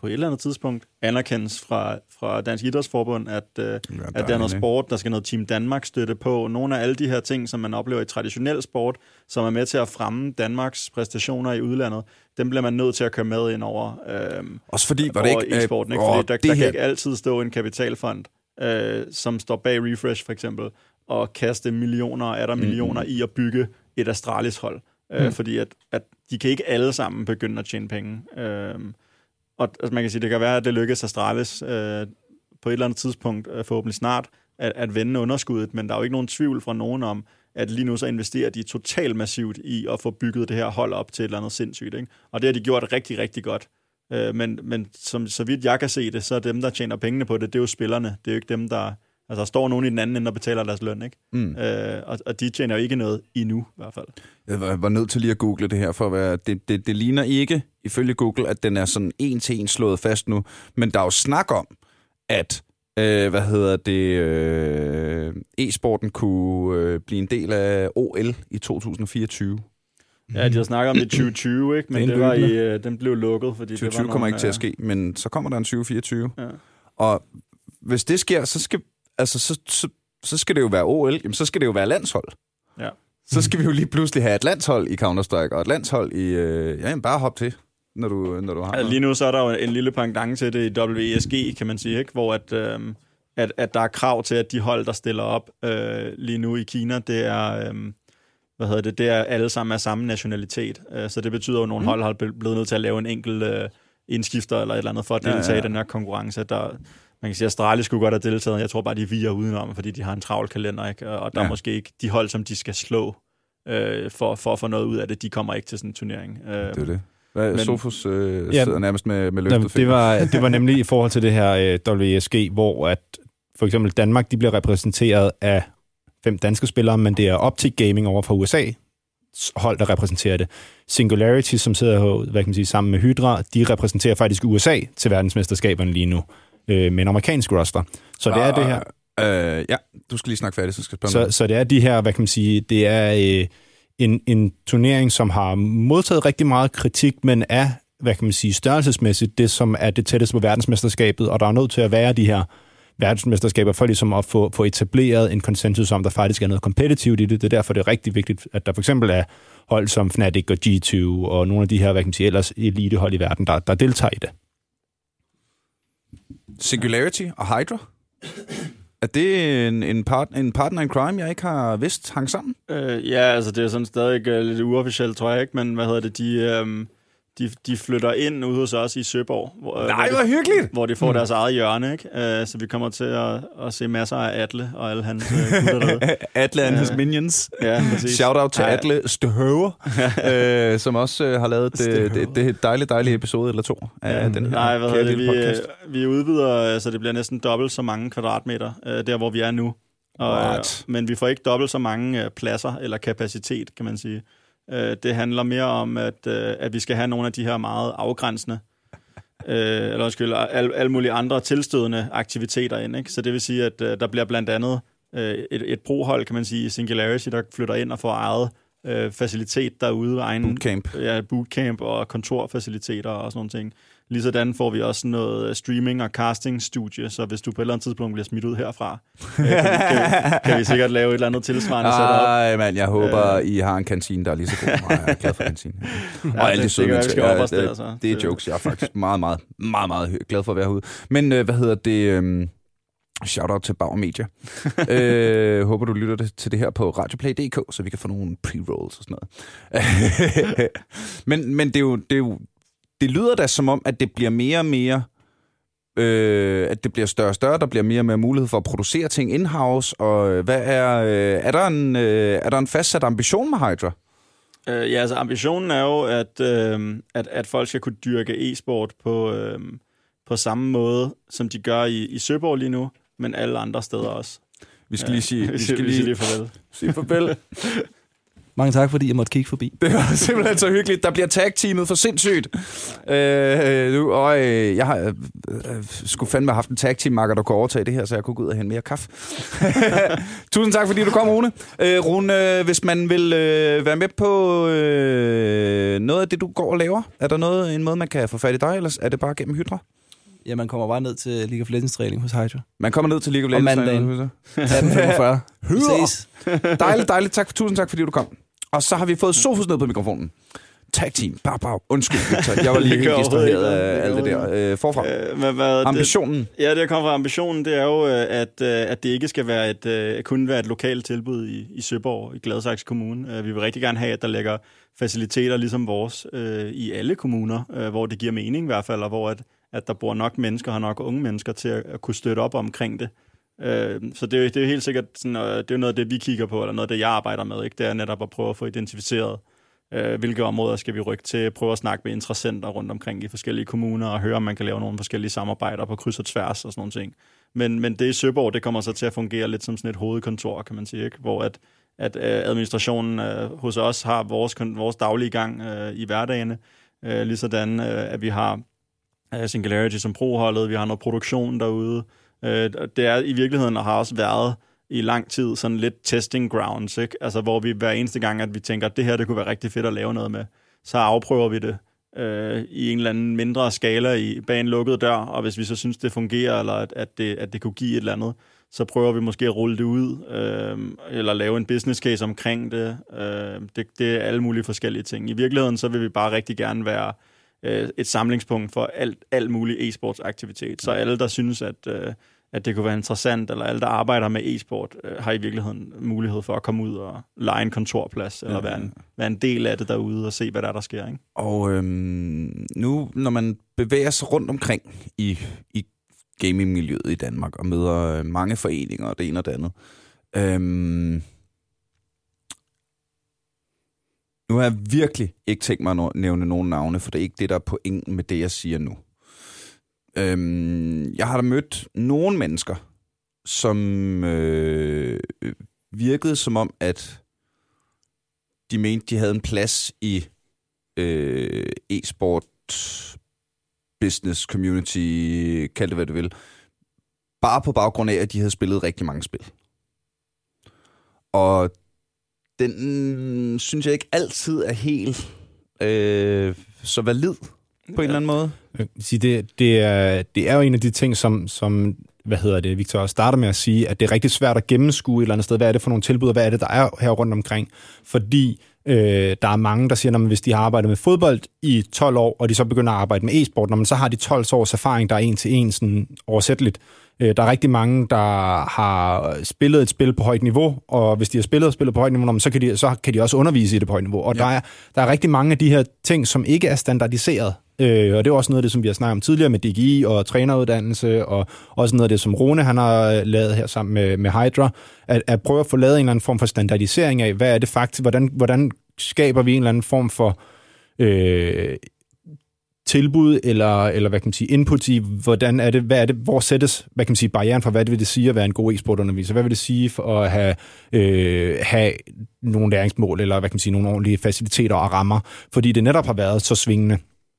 [SPEAKER 2] på et eller andet tidspunkt anerkendes fra, fra Dansk Idrætsforbund, at, øh, at der er noget sport, der skal noget Team Danmark støtte på. Nogle af alle de her ting, som man oplever i traditionel sport, som er med til at fremme Danmarks præstationer i udlandet, dem bliver man nødt til at køre med ind over, øh,
[SPEAKER 1] Også fordi, var det ikke... øh,
[SPEAKER 2] e-sporten. Ikke?
[SPEAKER 1] åh,
[SPEAKER 2] Fordi der,
[SPEAKER 1] det
[SPEAKER 2] der kan ikke altid stå en kapitalfond, øh, som står bag Refresh for eksempel, og kaste millioner og er der millioner i at bygge et Astralis-hold. Øh,
[SPEAKER 1] Mm.
[SPEAKER 2] Fordi at, at de kan ikke alle sammen begynde at tjene penge. Øh, og altså, man kan sige, det kan være, at det lykkes Astralis øh, på et eller andet tidspunkt, øh, forhåbentlig snart, at, at vende underskuddet, men der er jo ikke nogen tvivl fra nogen om, at lige nu så investerer de totalt massivt i at få bygget det her hold op til et eller andet sindssygt. Ikke? Og det har de gjort rigtig, rigtig godt. Øh, men men som, så vidt jeg kan se det, så er dem, der tjener pengene på det, det er jo spillerne. Det er jo ikke dem, der... Altså, der står nogen i den anden ende og betaler deres løn, ikke?
[SPEAKER 1] Mm.
[SPEAKER 2] Øh, og, og de tjener jo ikke noget endnu, i hvert fald.
[SPEAKER 1] Jeg var, var nødt til lige at google det her, for at være, det, det, det ligner ikke, ifølge Google, at den er sådan en til en slået fast nu. Men der er jo snak om, at øh, hvad hedder det, øh, e-sporten kunne øh, blive en del af OL i 2024.
[SPEAKER 2] Ja, de har snakket om det i 2020, ikke? Men
[SPEAKER 3] Det
[SPEAKER 2] det, var i, øh, den blev lukket, fordi det var
[SPEAKER 1] 2020
[SPEAKER 2] nogle,
[SPEAKER 1] kommer ikke til at ske, men så kommer der en 2024.
[SPEAKER 2] Ja.
[SPEAKER 1] Og hvis det sker, så skal, altså, så, så, så skal det jo være OL, jamen, så skal det jo være landshold.
[SPEAKER 2] Ja.
[SPEAKER 1] Så skal vi jo lige pludselig have et landshold i Counter-Strike, og et landshold i... Øh, ja, jamen, bare hop til, når du, når du har
[SPEAKER 2] Altså, lige nu så er der jo en lille pendant til det i WESG, kan man sige, ikke? hvor at, øh, at, at der er krav til, at de hold, der stiller op øh, lige nu i Kina, det er, øh, hvad hedder det, det er alle sammen af samme nationalitet. Øh, så det betyder jo, at nogle mm. hold har ble- blevet nødt til at lave en enkelt øh, indskifter eller et eller andet for at
[SPEAKER 1] Ja, ja,
[SPEAKER 2] deltage
[SPEAKER 1] ja.
[SPEAKER 2] i den her konkurrence. Der, man kan sige, at Astralis skulle godt have deltaget. Jeg tror bare, de viger udenom, fordi de har en travl kalender, ikke? og der ja. Er måske ikke de hold, som de skal slå øh, for, for at få noget ud af det, de kommer ikke til sådan en turnering. Øh,
[SPEAKER 1] Det er det. Hvad,
[SPEAKER 2] Men-
[SPEAKER 1] Sofus øh,
[SPEAKER 4] Ja,
[SPEAKER 1] sidder nærmest med, med løftet
[SPEAKER 4] Jamen, det, var, det var [LAUGHS] nemlig i forhold til det her øh, WSG, hvor at for eksempel Danmark de bliver repræsenteret af fem danske spillere, men det er Optic Gaming over fra USA, hold, der repræsenterer det. Singularity, som sidder hvad kan man sige, sammen med Hydra, de repræsenterer faktisk USA til verdensmesterskaberne lige nu, øh, med en amerikansk roster. Så det er det her.
[SPEAKER 1] Øh, ja, du skal lige snakke færdigt, så skal jeg spørge
[SPEAKER 4] Så, så det er de her, hvad kan man sige, det er øh, en, en turnering, som har modtaget rigtig meget kritik, men er, hvad kan man sige, størrelsesmæssigt det, som er det tætteste på verdensmesterskabet, og der er nødt til at være de her verdensmesterskaber for ligesom at få, få etableret en konsensus om, der faktisk er noget kompetitivt i det. Det er derfor, det er rigtig vigtigt, at der for eksempel er hold som Fnatic og G2 og nogle af de her, hvad kan man sige, ellers elitehold i verden, der, der deltager i det.
[SPEAKER 1] Singularity og Hydra? Er det en, en, part, en partner in crime, jeg ikke har vidst hang sammen?
[SPEAKER 2] Øh, ja, altså det er sådan stadig uh, lidt uofficielt, tror jeg ikke, men hvad hedder det, de, øhm, de, de flytter ind ude hos os i Søborg, hvor,
[SPEAKER 1] Nej,
[SPEAKER 2] hvor,
[SPEAKER 1] hvor
[SPEAKER 2] de,
[SPEAKER 1] hyggeligt!
[SPEAKER 2] hvor de får deres eget hjørne, ikke? Uh, så vi kommer til at, at se masser af Atle og alle hans uh, gutter derude. [LAUGHS]
[SPEAKER 1] Atle and his
[SPEAKER 2] Ja.
[SPEAKER 1] minions.
[SPEAKER 2] Ja, præcis.
[SPEAKER 1] Shout out til Atle Støhøver, [LAUGHS] øh, som også øh, har lavet det, det, det dejlige, dejlige episode eller to af
[SPEAKER 2] Ja,
[SPEAKER 1] den her
[SPEAKER 2] Nej, hvad det, vi,
[SPEAKER 1] podcast.
[SPEAKER 2] øh, vi udvider, så det bliver næsten dobbelt så mange kvadratmeter, øh, der hvor vi er nu. Og, øh,
[SPEAKER 1] What?
[SPEAKER 2] men vi får ikke dobbelt så mange øh, pladser eller kapacitet, kan man sige. Øh, det handler mere om, at, øh, at vi skal have nogle af de her meget afgrænsende, [LAUGHS] øh, eller undskyld, alle al mulige andre tilstødende aktiviteter ind. Ikke? Så det vil sige, at øh, der bliver blandt andet øh, et, et prohold, kan man sige, Singularity, der flytter ind og får eget øh, facilitet derude, egen
[SPEAKER 1] Bootcamp.
[SPEAKER 2] ja, bootcamp og kontorfaciliteter og sådan nogle ting. Ligesådan får vi også noget streaming- og casting-studie, så hvis du på et eller andet tidspunkt bliver smidt ud herfra, øh, kan, vi, kan, kan vi sikkert lave et eller andet tilsvarende setup.
[SPEAKER 1] Ej, mand, jeg håber, øh. I har en kantine, der er lige så god. Nej, jeg er glad for kantine. [LAUGHS]
[SPEAKER 2] Ja,
[SPEAKER 1] og alle de
[SPEAKER 2] det-
[SPEAKER 1] søde
[SPEAKER 2] det
[SPEAKER 1] mennesker. Ja,
[SPEAKER 2] der,
[SPEAKER 1] det-. Det er jokes. Jeg er faktisk meget, meget, meget, meget glad for at være herude. Men øh, hvad hedder det? Øh, Shout-out til Bauer Media. [LAUGHS] øh, håber, du lytter til det her på radioplay.dk, så vi kan få nogle pre-rolls og sådan noget. [LAUGHS] men men det, er jo, det, er jo, det lyder da som om, at det bliver mere og mere... Øh, at det bliver større og større, der bliver mere og mere mulighed for at producere ting in-house, og øh, hvad er, øh, er, der en, øh, er der en fastsat ambition med Hydra?
[SPEAKER 2] Øh, ja, altså ambitionen er jo, at, øh, at, at folk skal kunne dyrke e-sport på, øh, på samme måde, som de gør i, i Søborg lige nu, men alle andre steder også.
[SPEAKER 1] Vi skal lige sige, [LAUGHS]
[SPEAKER 2] vi skal lige, lige farvel. [LAUGHS]
[SPEAKER 1] sige farvel. [LAUGHS]
[SPEAKER 3] Mange tak, fordi jeg måtte kigge forbi.
[SPEAKER 1] Det var [LAUGHS] simpelthen så hyggeligt. Der bliver tag-teamet for sindssygt. Øh, nu, og øh, jeg har øh, øh, skulle fandme have haft en tag-team-makker, der kunne overtage det her, så jeg kunne gå ud og hente mere kaffe. [LAUGHS] Tusind tak, fordi du kom, Rune. Øh, Rune, øh, hvis man vil øh, være med på øh, noget af det, du går og laver, er der noget, en måde, man kan få fat i dig, eller er det bare gennem Hydra?
[SPEAKER 3] Ja, man kommer bare ned til League of Legends træning hos Hydra.
[SPEAKER 1] Man kommer ned til League of Legends.
[SPEAKER 3] 18.45. [LAUGHS] Vi
[SPEAKER 1] Hydra.
[SPEAKER 3] ses.
[SPEAKER 1] Dejligt, dejligt. Tak, tusind tak, fordi du kom. Og så har vi fået Sofus ned på mikrofonen. Tag team. Bag, bag. Undskyld, Victor. Jeg var lige [LAUGHS]
[SPEAKER 2] Det
[SPEAKER 1] helt distraheret af alt det der. Øh, forfra.
[SPEAKER 2] Øh, hvad, hvad, det,
[SPEAKER 1] Ambitionen.
[SPEAKER 2] ja, det der kommer fra ambitionen, det er jo, øh, at, øh, at det ikke skal være et, øh, kun være et lokalt tilbud i, i Søborg, i Gladsaxe Kommune. Øh, Vi vil rigtig gerne have, at der ligger faciliteter ligesom vores øh, i alle kommuner, øh, hvor det giver mening i hvert fald, og hvor at, at der bor nok mennesker, har nok unge mennesker til at, at kunne støtte op omkring det. Øh, så det, er- det er helt sikkert sådan, øh, det er noget af det, vi kigger på, eller noget af det, jeg arbejder med. Ikke? Det er netop at prøve at få identificeret, øh, hvilke områder skal vi rykke til, prøve at snakke med interessenter rundt omkring i forskellige kommuner, og høre, om man kan lave nogle forskellige samarbejder på kryds og tværs og sådan nogle ting. Men, men det i Søborg, det kommer så til at fungere lidt som sådan et hovedkontor, kan man sige, ikke? hvor at, at øh, administrationen øh, hos os har vores, vores daglige gang øh, i hverdagene, øh, ligesådan øh, at vi har øh, Singularity som proholdet, vi har noget produktion derude. Øh, det er i virkeligheden, og har også været i lang tid, sådan lidt testing grounds, ikke? Altså, hvor vi hver eneste gang, at vi tænker, at det her, det kunne være rigtig fedt at lave noget med, så afprøver vi det øh, i en eller anden mindre skala i, bag en lukket dør, og hvis vi så synes, det fungerer, eller at, at, det, at det kunne give et eller andet, så prøver vi måske at rulle det ud, øh, eller lave en business case omkring det. Øh, det. Det er alle mulige forskellige ting. I virkeligheden, så vil vi bare rigtig gerne være øh, et samlingspunkt for alt, alt mulig e-sportsaktivitet. Så alle, der synes, at, øh, at det kunne være interessant, eller alle, der arbejder med e-sport, øh, har i virkeligheden mulighed for at komme ud og lege en kontorplads, eller
[SPEAKER 1] Ja.
[SPEAKER 2] være, en, være en del af det derude, og se, hvad der er, der sker. Ikke?
[SPEAKER 1] Og øhm, nu, når man bevæger sig rundt omkring i, i gamingmiljøet i Danmark, og møder øh, mange foreninger og det ene og det andet, øhm, nu har jeg virkelig ikke tænkt mig at nævne nogen navne, for det er ikke det, der er pointen med det, jeg siger nu. Øhm, jeg har da mødt nogle mennesker, som øh, virkede som om, at de mente, de havde en plads i øh, e-sport, business, community, kald det hvad du vil, bare på baggrund af, at de havde spillet rigtig mange spil. Og den mm, synes jeg ikke altid er helt øh, så valid på en eller anden måde.
[SPEAKER 4] Vil sige, det, det, er, det er jo en af de ting, som, som hvad hedder det, Victor starter med at sige, at det er rigtig svært at gennemskue et eller andet sted, hvad er det for nogle tilbud, og hvad er det, der er her rundt omkring. Fordi øh, der er mange, der siger, at hvis de har arbejdet med fodbold i 12 år, og de så begynder at arbejde med e-sport, når man så har de 12 års erfaring, der er en til en sådan oversætteligt. Øh, der er rigtig mange, der har spillet et spil på højt niveau, og hvis de har spillet og spillet på højt niveau, så kan de, så kan de også undervise i det på højt niveau. Og ja. der, er, der er rigtig mange af de her ting, som ikke er standardiseret. Øh, og det er også noget af det, som vi har snakket om tidligere med DGI og træneruddannelse, og også noget af det, som Rune han har lavet her sammen med, med Hydra, at, at prøve at få lavet en eller anden form for standardisering af, hvad er det faktisk, hvordan, hvordan skaber vi en eller anden form for øh, tilbud, eller, eller hvad kan man sige, input i, hvordan er det, hvad er det, hvor sættes, hvad kan man sige, barrieren for, hvad det vil det sige at være en god e-sportunderviser? Hvad vil det sige for at have, øh, have nogle læringsmål, eller hvad kan man sige, nogle ordentlige faciliteter og rammer? Fordi det netop har været så svingende.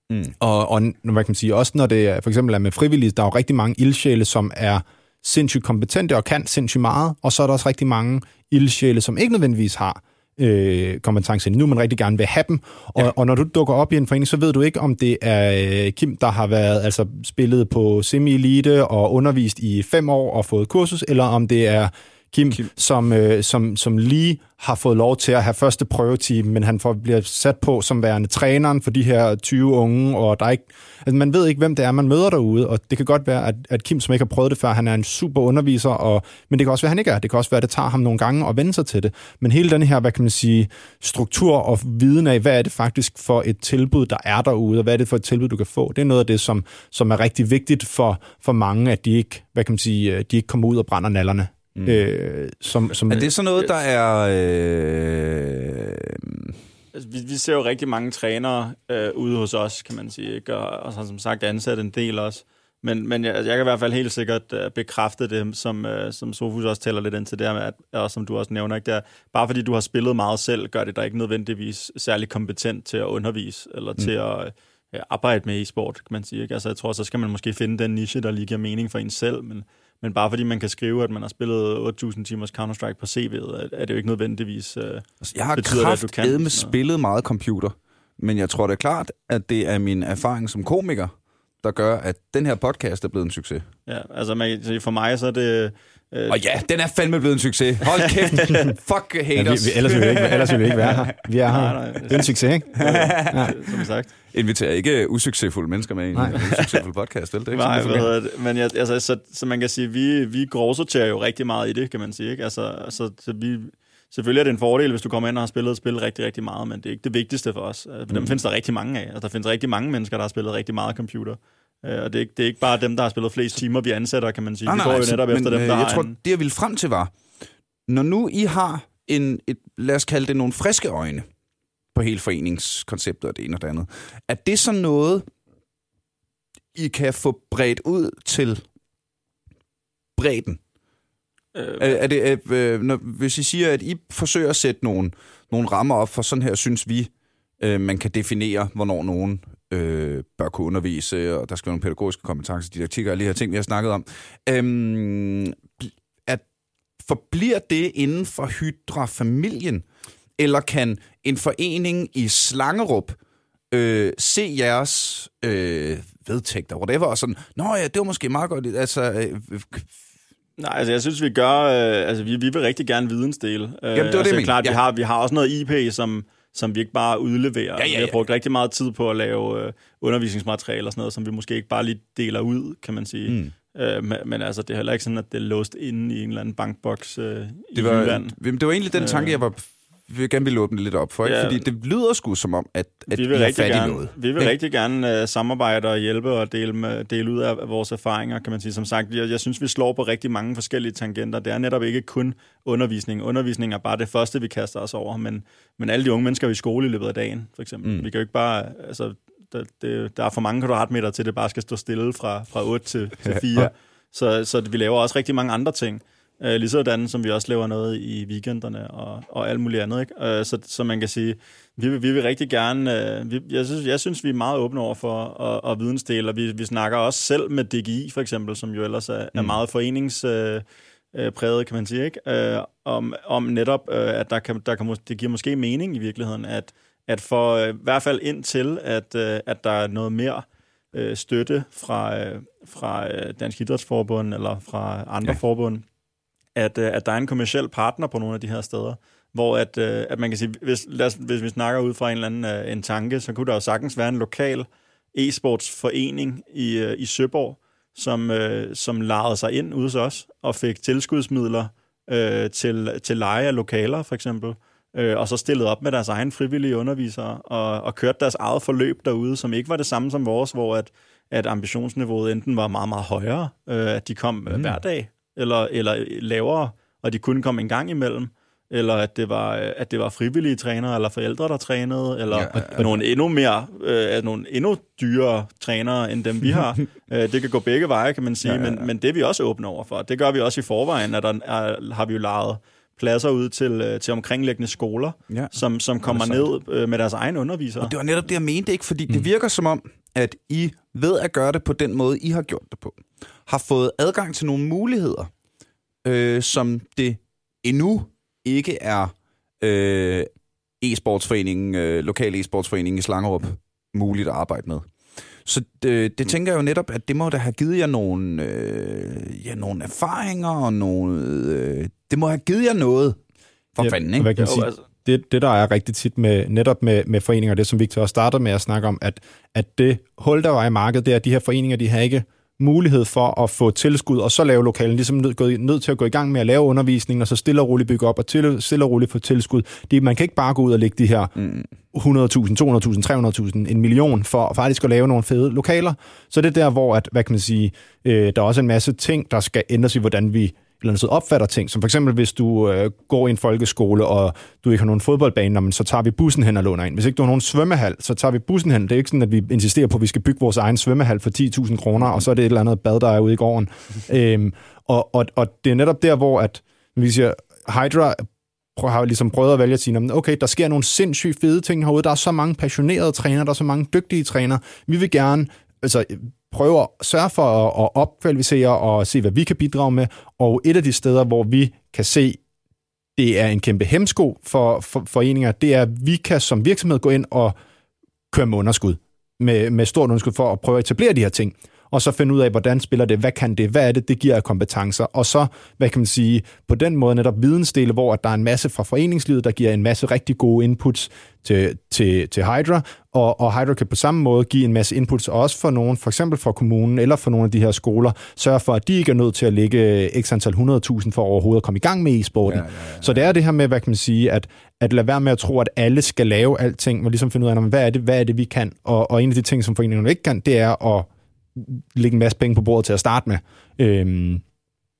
[SPEAKER 1] Mm.
[SPEAKER 4] Og, og hvad kan man sige, også når det for eksempel er med frivillige, der er jo rigtig mange ildsjæle, som er sindssygt kompetente og kan sindssygt meget, og så er der også rigtig mange ildsjæle, som ikke nødvendigvis har øh, kompetencer. Nu man rigtig gerne vil have dem. Og, ja. og når du dukker op i en forening, så ved du ikke, om det er øh, Kim, der har været altså spillet på semi-elite og undervist i fem år og fået kursus, eller om det er Kim, Kim. Som, øh, som, som lige har fået lov til at have første prøveteam, men han får, bliver sat på som værende træneren for de her 20 unge, og der er ikke, altså man ved ikke, hvem det er, man møder derude, og det kan godt være, at, at Kim, som ikke har prøvet det før, han er en super underviser, og, men det kan også være, at han ikke er. Det kan også være, at det tager ham nogle gange at vende sig til det. Men hele den her, hvad kan man sige, struktur og viden af, hvad er det faktisk for et tilbud, der er derude, og hvad er det for et tilbud, du kan få, det er noget af det, som, som er rigtig vigtigt for, for mange, at de ikke, hvad kan man sige, de ikke kommer ud og brænder nallerne. Mm. Øh, som, som,
[SPEAKER 1] er det så noget, der er... Øh...
[SPEAKER 2] Altså, vi, vi ser jo rigtig mange trænere øh, ude hos os, kan man sige, ikke? Og, og som sagt ansat en del også. Men, men jeg, jeg kan i hvert fald helt sikkert uh, bekræfte det, som, uh, som Sofus også tæller lidt ind til med, at, og som du også nævner, ikke? Det er, bare fordi du har spillet meget selv, gør det dig ikke nødvendigvis særlig kompetent til at undervise, eller mm. til at uh, arbejde med e-sport, kan man sige. Ikke? Altså, jeg tror, så skal man måske finde den niche, der lige giver mening for en selv, men men bare fordi man kan skrive, at man har spillet 8.000 timers Counter-Strike på CV'et, er det jo ikke nødvendigvis øh,
[SPEAKER 1] altså, Jeg har kraft med spillet meget computer, men jeg tror det er klart, at det er min erfaring som komiker, der gør, at den her podcast er blevet en succes.
[SPEAKER 2] Ja, altså man, for mig så er det
[SPEAKER 1] Øh, og ja, den er fandme blevet en succes. Hold kæft. [LAUGHS] Fuck haters. Ja, vi,
[SPEAKER 4] vi, ellers, ville vi ikke, ellers ville vi ikke være her. Vi er her. Nej, nej, det er en succes, ikke?
[SPEAKER 2] ja, som sagt.
[SPEAKER 1] Inviterer ikke usuccesfulde mennesker med i en usuccesfuld podcast, vel? Det er ikke
[SPEAKER 2] Nej, sådan, det, men jeg, altså, så, så, man kan sige, vi, vi grovsorterer jo rigtig meget i det, kan man sige. Ikke? Altså, altså, så vi, selvfølgelig er det en fordel, hvis du kommer ind og har spillet et spil rigtig, rigtig meget, men det er ikke det vigtigste for os. For dem mm. findes der rigtig mange af. Altså, der findes rigtig mange mennesker, der har spillet rigtig meget computer. Øh, og det er, ikke, det er ikke bare dem, der har spillet flest timer, vi ansætter, kan man sige. Nej, nej, vi går jo altså, netop men, efter dem, der
[SPEAKER 1] jeg tror, en... det jeg ville frem til var, når nu I har en, et, lad os kalde det nogle friske øjne på hele foreningskonceptet og det ene og det andet, er det så noget, I kan få bredt ud til bredden? Øh, er, er det, øh, når, hvis I siger, at I forsøger at sætte nogle, nogle rammer op for sådan her, synes vi, øh, man kan definere, hvornår nogen øh, bør kunne undervise, og der skal være nogle pædagogiske kompetencer, didaktik og alle de her ting, vi har snakket om. Øhm, at forbliver det inden for Hydra-familien, eller kan en forening i Slangerup øh, se jeres øh, vedtægter, whatever, og sådan, nå ja, det var måske meget godt, altså... Øh,
[SPEAKER 2] Nej, altså jeg synes, vi gør... Øh, altså vi, vi vil rigtig gerne vidensdele. Øh,
[SPEAKER 1] Jamen, det var
[SPEAKER 2] altså,
[SPEAKER 1] det,
[SPEAKER 2] klart,
[SPEAKER 1] ja.
[SPEAKER 2] vi, har, vi har også noget IP, som som vi ikke bare udleverer. Ja, ja, ja. Vi har brugt rigtig meget tid på at lave øh, undervisningsmateriale og sådan noget, som vi måske ikke bare lige deler ud, kan man sige. Mm. Øh, men, men altså, det er heller ikke sådan, at det er låst inde i en eller anden bankboks øh, det i
[SPEAKER 1] var,
[SPEAKER 2] Jylland.
[SPEAKER 1] Det var egentlig den tanke, øh. jeg var vil gerne vil åbne lidt op for, ikke? Ja, fordi det lyder sgu som om, at, at vi vil I rigtig
[SPEAKER 2] gerne,
[SPEAKER 1] noget.
[SPEAKER 2] Vi vil ja. rigtig gerne uh, samarbejde og hjælpe og dele, med, dele ud af vores erfaringer, kan man sige. Som sagt, jeg, jeg synes, vi slår på rigtig mange forskellige tangenter. Det er netop ikke kun undervisning. Undervisning er bare det første, vi kaster os over, men, men alle de unge mennesker er i skole i løbet af dagen, for eksempel. Mm. Vi kan jo ikke bare... Altså, der, det, der er for mange kvadratmeter til, det bare skal stå stille fra, fra 8 til, til [LAUGHS] 4. Ja. Så, så vi laver også rigtig mange andre ting. Øh, lige sådan som vi også laver noget i weekenderne og, og alt muligt andet. Ikke? Øh, så, så man kan sige, vi vil, vi vil rigtig gerne... Øh, vi, jeg, synes, jeg synes, vi er meget åbne over for at, at vidensdele, og vi, vi snakker også selv med DGI for eksempel, som jo ellers er, mm. er meget forenings... Øh, øh, præget, kan man sige, ikke? Øh, om, om netop, øh, at der kan, der kan, det giver måske mening i virkeligheden, at, at for øh, i hvert fald indtil, at, øh, at der er noget mere øh, støtte fra, øh, fra øh, Dansk Idrætsforbund eller fra andre ja. forbund, at, øh, at der er en kommersiel partner på nogle af de her steder, hvor at, øh, at man kan sige, hvis, lad os, hvis vi snakker ud fra en eller anden øh, en tanke, så kunne der jo sagtens være en lokal e-sportsforening i, i Søborg, som, som lejede sig ind ude hos os og fik tilskudsmidler øh, til, til leje af lokaler, for eksempel, øh, og så stillede op med deres egen frivillige undervisere og, og kørte deres eget forløb derude, som ikke var det samme som vores, hvor at, at ambitionsniveauet enten var meget, meget højere, øh, at de kom mm. hver dag, eller, eller lavere, og de kun kom en gang imellem, eller at det var, at det var frivillige trænere, eller forældre, der trænede, eller ja, ja. nogle endnu mere, øh, nogle endnu dyrere trænere, end dem vi har. [LAUGHS] øh, det kan gå begge veje, kan man sige, ja, ja, ja. Men, men det er vi også åbne over for. Det gør vi også i forvejen, at der er, har vi jo lejet pladser ud til, øh, til omkringliggende skoler, ja. som, som kommer ned øh, med deres egen undervisere.
[SPEAKER 1] Og det var netop det, jeg mente, ikke? Fordi mm. det virker som om, at I ved at gøre det på den måde, I har gjort det på, har fået adgang til nogle muligheder, øh, som det endnu ikke er øh, e-sportsforeningen, øh, lokal e-sportsforening i Slangerup muligt at arbejde med. Så det, det tænker jeg jo netop, at det må da have givet jer nogle, øh, ja, nogle erfaringer og nogle... Øh, det må have givet jer noget. For
[SPEAKER 4] Ja,
[SPEAKER 1] fanden, ikke?
[SPEAKER 4] Hvad kan sige?
[SPEAKER 2] altså-
[SPEAKER 4] Det, det, der er rigtig tit med, netop med, med foreninger, det som Victor også startede med at snakke om, at, at det hul, der var i markedet, det er, at de her foreninger, de har ikke mulighed for at få tilskud, og så lave lokalen, ligesom nødt, nødt til at gå i gang med at lave undervisningen, og så stille og roligt bygge op, og til, stille og roligt få tilskud. Det, man kan ikke bare gå ud og lægge de her
[SPEAKER 1] Mm.
[SPEAKER 4] 100.000, 200.000, 300.000, en million for faktisk at lave nogle fede lokaler. Så det er der, hvor, at, hvad kan man sige, øh, der er også en masse ting, der skal ændres i, hvordan vi eller andet opfatter ting. Som for eksempel, hvis du øh, går i en folkeskole, og du ikke har nogen fodboldbane, men så tager vi bussen hen og låner ind. Hvis ikke du har nogen svømmehal, så tager vi bussen hen. Det er ikke sådan, at vi insisterer på, at vi skal bygge vores egen svømmehal for 10.000 kroner, og så er det et eller andet bad, der er ude i gården. [LAUGHS] øhm, og, og, og det er netop der, hvor at, vi siger, Hydra har ligesom prøvet at vælge at sige, "Nå, men okay, der sker nogle sindssygt fede ting herude, der er så mange passionerede trænere, der er så mange dygtige trænere. Vi vil gerne altså, prøve at sørge for at, at opkvalificere og se, hvad vi kan bidrage med. Og et af de steder, hvor vi kan se, det er en kæmpe hemsko for, for foreninger, det er, at vi kan som virksomhed gå ind og køre med underskud, med, med stort underskud for at prøve at etablere de her ting og så finde ud af, hvordan spiller det, hvad kan det, hvad er det, det giver af kompetencer, og så, hvad kan man sige, på den måde netop vidensdele, hvor at der er en masse fra foreningslivet, der giver en masse rigtig gode inputs til, til, til Hydra, og, og Hydra kan på samme måde give en masse inputs også for nogen, for eksempel for kommunen eller for nogle af de her skoler, sørge for, at de ikke er nødt til at lægge x antal 100.000 for overhovedet at komme i gang med e-sporten.
[SPEAKER 1] Ja, ja, ja.
[SPEAKER 4] Så det er det her med, hvad kan man sige, at, at lade være med at tro, at alle skal lave alting, men ligesom finde ud af, hvad er det, hvad er det vi kan? Og, og en af de ting, som foreningen ikke kan, det er at lægge en masse penge på bordet til at starte med. Øhm,